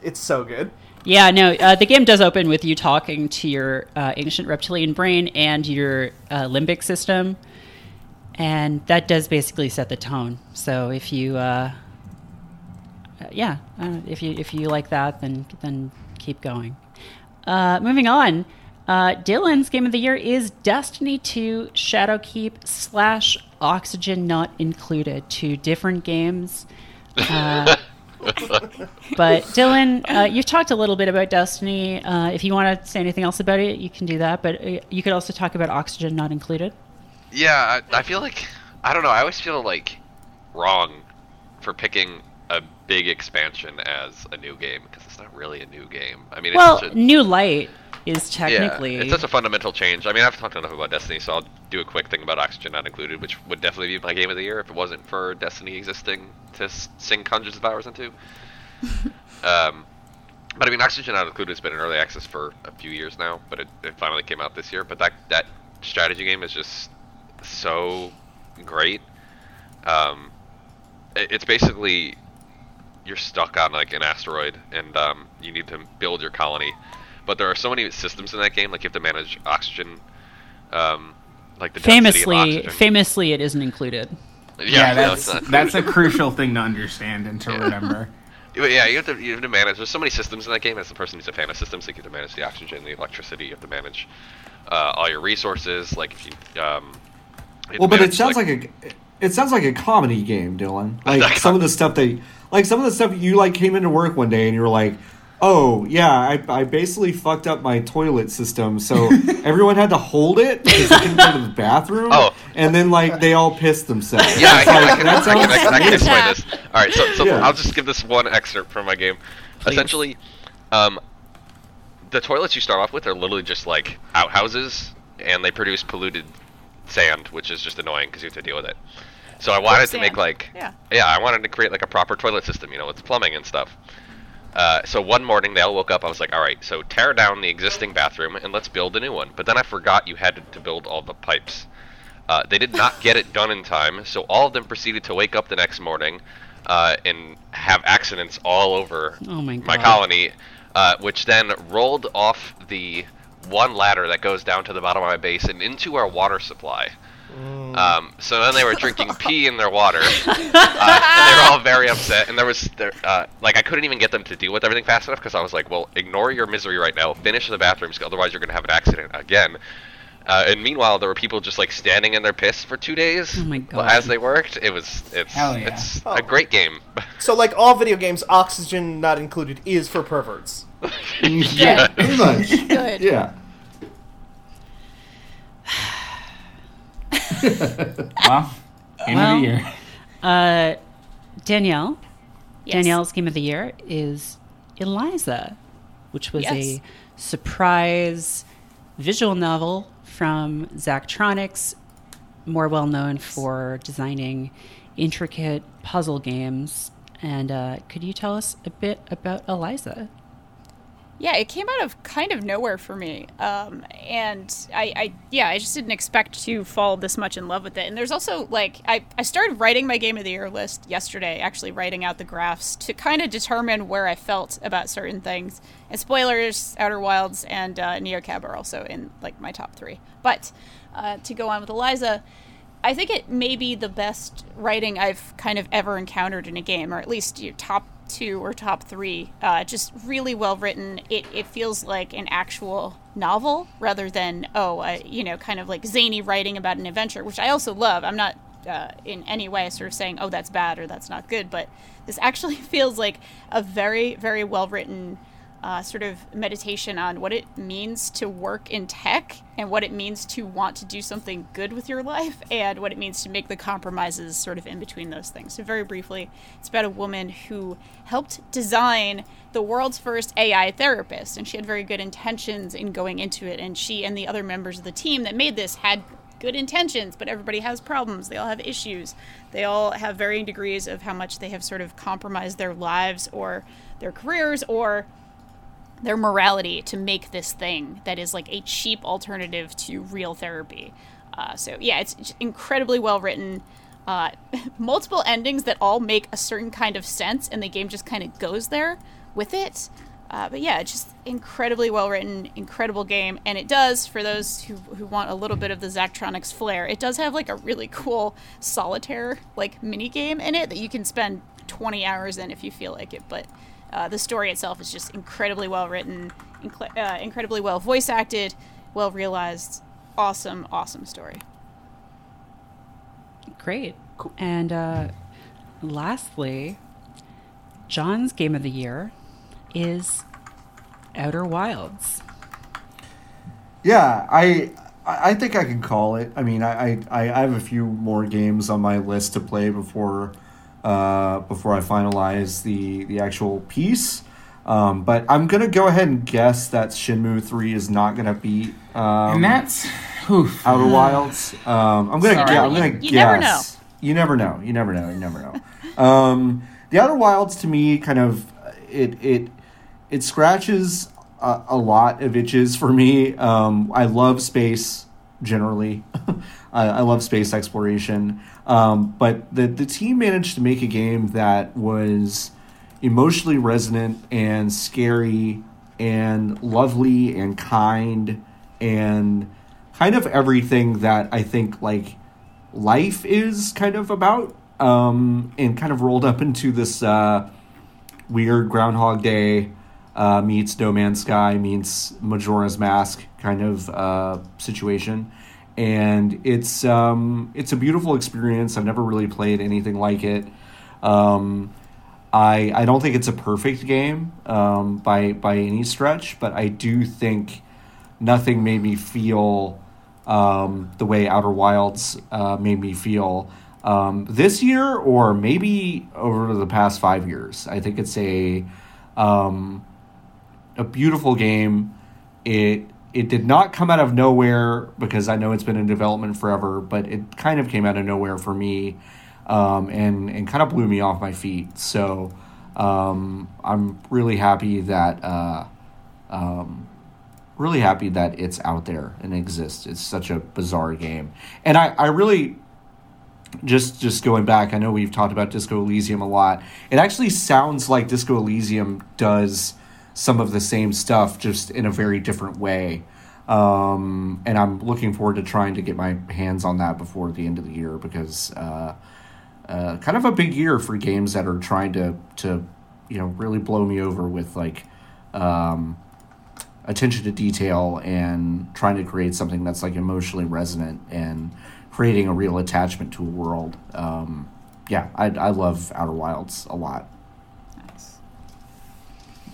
it's so good Yeah, no, uh, the game does open with you talking to your uh, ancient reptilian brain and your uh, limbic system, and that does basically set the tone. So if you, uh, uh, yeah, uh, if you if you like that, then then keep going. Uh, moving on, uh, Dylan's game of the year is Destiny 2 Shadowkeep slash Oxygen Not Included, two different games. But Dylan, uh, you've talked a little bit about Destiny. Uh, if you want to say anything else about it, you can do that. But uh, you could also talk about Oxygen Not Included. Yeah, I, I feel like I don't know. I always feel like wrong for picking a big expansion as a new game because it's not really a new game. I mean, it's Well, a, New Light is technically. yeah, it's such a fundamental change. I mean, I've talked enough about Destiny, so I'll do a quick thing about Oxygen Not Included, which would definitely be my game of the year if it wasn't for Destiny existing to sink hundreds of hours into. um, but I mean, Oxygen Not Included has been in early access for a few years now, but it, it finally came out this year. But that that strategy game is just so great. Um, it, it's basically you're stuck on like an asteroid and um, you need to build your colony. But there are so many systems in that game, like you have to manage oxygen, um, like the density of famously, oxygen. famously, it isn't included. yeah, Yeah, that's not. that's a crucial thing to understand and to remember. But yeah, you have to you have to manage. There's so many systems in that game. As the person who's a fan of systems, like you have to manage the oxygen, the electricity. You have to manage uh, all your resources. Like if you, um, you well, to but it sounds like, a it sounds like a comedy game, Dylan. Like some of the stuff they like some of the stuff you like came into work one day and you were like, "Oh yeah, I, I basically fucked up my toilet system, so everyone had to hold it because they couldn't go to the bathroom, Oh. and then like they all pissed themselves." Yeah, I It's can, I can, that I can, I can, I can sounds explain this. All right, so, so Yeah. I'll just give this one excerpt from my game. Essentially, um, the toilets you start off with are literally just like outhouses, and they produce polluted sand, which is just annoying because you have to deal with it. So I wanted to make like Yeah. yeah, I wanted to create like a proper toilet system, you know, with plumbing and stuff. Uh, so one morning they all woke up. I was like, all right, so tear down the existing bathroom and let's build a new one. But then I forgot you had to build all the pipes. Uh, they did not get it done in time, so all of them proceeded to wake up the next morning uh, and have accidents all over Oh my my colony, uh, which then rolled off the one ladder that goes down to the bottom of my base and into our water supply. Um, so then they were drinking pee in their water, uh, and they were all very upset, and there was there, uh, like I couldn't even get them to deal with everything fast enough because I was like, well, ignore your misery right now, finish the bathrooms, otherwise you're gonna have an accident again. Uh, and meanwhile, there were people just like standing in their piss for two days Oh my God. as they worked. It was it's yeah. it's Oh. a great game. So, like all video games, oxygen not included is for perverts. yeah, pretty much. Good. Yeah. Well, game Well, of the year. Uh, Danielle. Yes. Danielle's game of the year is Eliza, which was Yes. a surprise visual novel from Zachtronics, more well known for designing intricate puzzle games. And uh, could you tell us a bit about Eliza? Yeah, it came out of kind of nowhere for me. Um, and I, I, yeah, I just didn't expect to fall this much in love with it. And there's also, like, I, I started writing my Game of the Year list yesterday, actually writing out the graphs to kind of determine where I felt about certain things. And spoilers, Outer Wilds and uh, Neo Cab are also in, like, my top three. But uh, to go on with Eliza, I think it may be the best writing I've kind of ever encountered in a game, or at least your top two or top three. Uh, just really well written. It, it feels like an actual novel rather than, oh, uh, you know, kind of like zany writing about an adventure, which I also love. I'm not uh, in any way sort of saying, oh, that's bad or that's not good, but this actually feels like a very, very well written uh, sort of meditation on what it means to work in tech and what it means to want to do something good with your life and what it means to make the compromises sort of in between those things. So, very briefly, it's about a woman who helped design the world's first AI therapist, and she had very good intentions in going into it. And she and the other members of the team that made this had good intentions, but everybody has problems. They all have issues. They all have varying degrees of how much they have sort of compromised their lives or their careers or their morality to make this thing that is like a cheap alternative to real therapy. Uh, so yeah, it's incredibly well written. Uh, multiple endings that all make a certain kind of sense, and the game just kind of goes there with it. Uh, but yeah, it's just incredibly well written, incredible game, and it does for those who, who want a little bit of the Zachtronics flair. It does have like a really cool solitaire like mini game in it that you can spend 20 hours in if you feel like it. But uh, the story itself is just incredibly well written, incre- uh, incredibly well voice acted, well realized, awesome, awesome story. Great. Cool. And uh, lastly, John's game of the year is Outer Wilds. Yeah, I I I think I can call it. I mean, I, I, I have a few more games on my list to play before uh, before I finalize the the actual piece. Um, but I'm gonna go ahead and guess that Shenmue Three is not gonna beat um, and that's oof. Outer Wilds. Um, I'm gonna Sorry. gu- I'm You- gonna you guess. never know. You never know. You never know. You never know. um, the Outer Wilds to me kind of it it it scratches a, a lot of itches for me. Um, I love space generally. I, I love space exploration. Um, but the the team managed to make a game that was emotionally resonant and scary and lovely and kind and kind of everything that I think like life is kind of about um, and kind of rolled up into this uh, weird Groundhog Day uh, meets No Man's Sky meets Majora's Mask kind of uh, situation. And it's um, it's a beautiful experience. I've never really played anything like it. Um, I I don't think it's a perfect game um, by by any stretch, but I do think nothing made me feel um, the way Outer Wilds uh, made me feel um, this year, or maybe over the past five years. I think it's a um, a beautiful game. It it did not come out of nowhere because I know it's been in development forever, but it kind of came out of nowhere for me, um, and and kind of blew me off my feet. So um, I'm really happy that. Uh, um, really happy that it's out there and exists. It's such a bizarre game, and I, I really just just going back. I know we've talked about Disco Elysium a lot. It actually sounds like Disco Elysium does some of the same stuff, just in a very different way. Um, and I'm looking forward to trying to get my hands on that before the end of the year because uh, uh, kind of a big year for games that are trying to to you know really blow me over with like um, attention to detail and trying to create something that's like emotionally resonant and creating a real attachment to a world. Um, yeah, I, I love Outer Wilds a lot.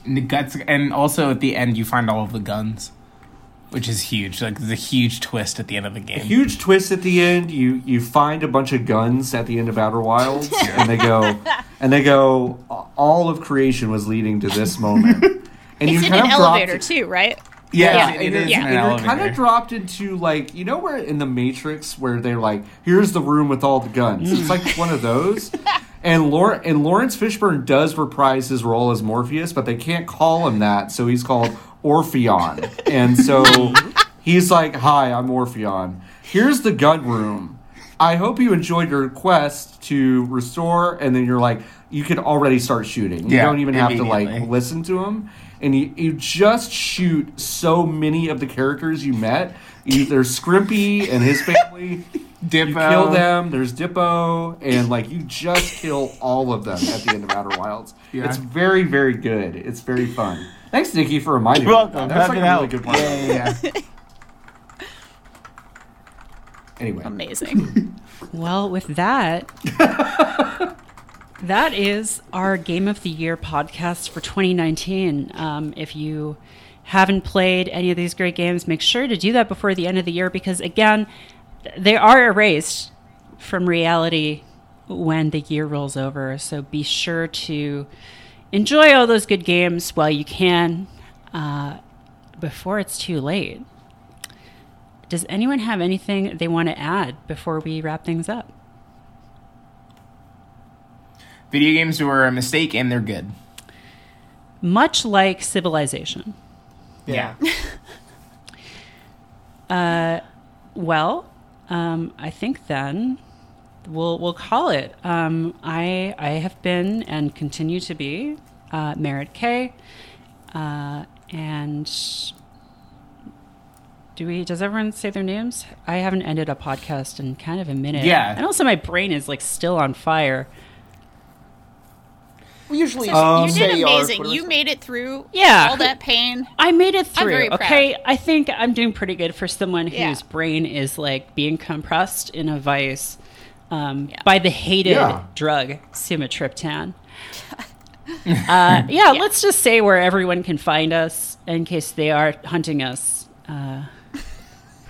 And the guts, and also at the end you find all of the guns, which is huge. Like there's a huge twist at the end of the game. Huge twist at the end. You you find a bunch of guns at the end of Outer Wilds, and they go and they go. All of creation was leading to this moment. And It's you in kind an of dropped- elevator too, right? Yeah, Yeah, it and is yeah. an and you're elevator. kind of dropped into like you know where in the Matrix where they're like, here's the room with all the guns. It's like one of those. And Lawrence and Laurence Fishburne does reprise his role as Morpheus, but they can't call him that, so he's called Orpheon. And so he's like, "Hi, I'm Orpheon. Here's the gun room. I hope you enjoyed your quest to restore." And then you're like, you can already start shooting. You Yeah, don't even have to like listen to him and you, you just shoot so many of the characters you met you, there's scrimpy and his family Dippo. you kill them there's dippo and like you just kill all of them at the end of outer wilds Yeah. it's very very good it's very fun thanks nikki for reminding You're me welcome. that's Happy like to a really good part Yeah, yeah, yeah. anyway Amazing. Well, with that, that is our Game of the Year podcast for 2019. Um, if you haven't played any of these great games, make sure to do that before the end of the year because, again, they are erased from reality when the year rolls over. So be sure to enjoy all those good games while you can uh, before it's too late. Does anyone have anything they want to add before we wrap things up? Video games were a mistake and they're good. Much like Civilization. Yeah. uh, Well, um, I think then we'll we'll call it. Um, I I have been and continue to be uh, Merritt K, uh, and do we? Does everyone say their names? I haven't ended a podcast in kind of a minute. Yeah. and also my brain is like still on fire. We usually you did amazing. You made it through Yeah. all that pain. I made it I'm through. very proud. Okay, I think I'm doing pretty good for someone Yeah. whose brain is like being compressed in a vice um, Yeah. by the hated Yeah. drug sumatriptan. uh, yeah, yeah, let's just say where everyone can find us in case they are hunting us uh,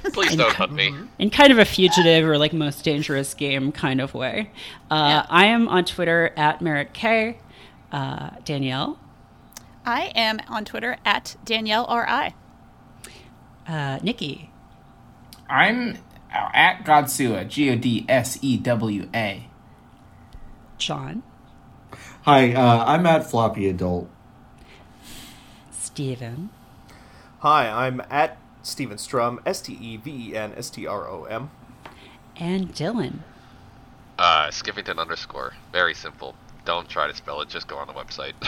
Please don't hunt me. in kind of a fugitive or like most dangerous game kind of way. Uh, I am on Twitter at Merritt K. Uh, Danielle, I am on Twitter at Danielle RI. uh, Nikki, I'm at Godsewa, G O D S E W A. John, hi uh, i'm at floppy adult Steven, Hi, I'm at Steven Strom, S T E V E N S T R O M. and Dylan. Uh, Skiffington underscore. Very simple. Don't try to spell it. Just go on the website.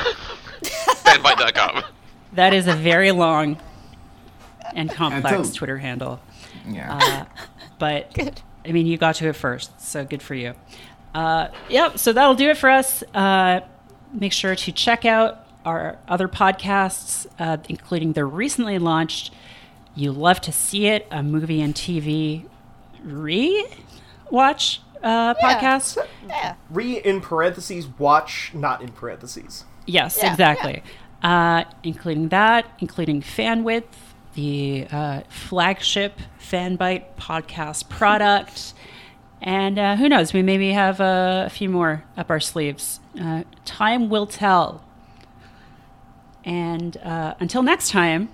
Fanbyte.com. That is a very long and complex Until- Twitter handle. Yeah. Uh, but Good. I mean, you got to it first, so good for you. Uh, yep. So that'll do it for us. Uh, make sure to check out our other podcasts, uh, including the recently launched "You Love to See It," a movie and TV re-watch uh, podcast. Yeah. Re in parentheses, watch, not in parentheses. Yes, Yeah, exactly. Uh, including that, including fan width, the uh, flagship Fanbyte podcast product. And uh, who knows, we maybe have uh, a few more up our sleeves. Uh, time will tell. And uh, until next time,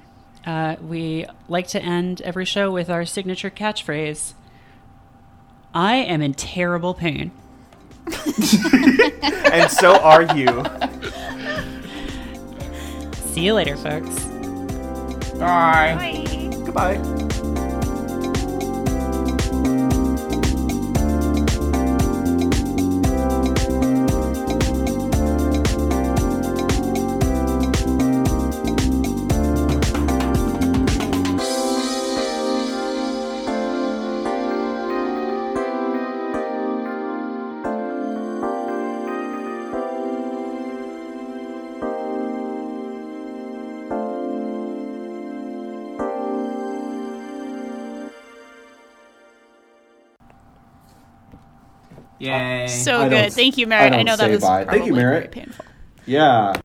uh, we like to end every show with our signature catchphrase I am in terrible pain. And so are you. See you later, folks. Bye. Bye. Goodbye. Yay. So I good. Thank you, Merritt. I, don't know that say was bye. probably Thank you, Merritt. very painful. Yeah.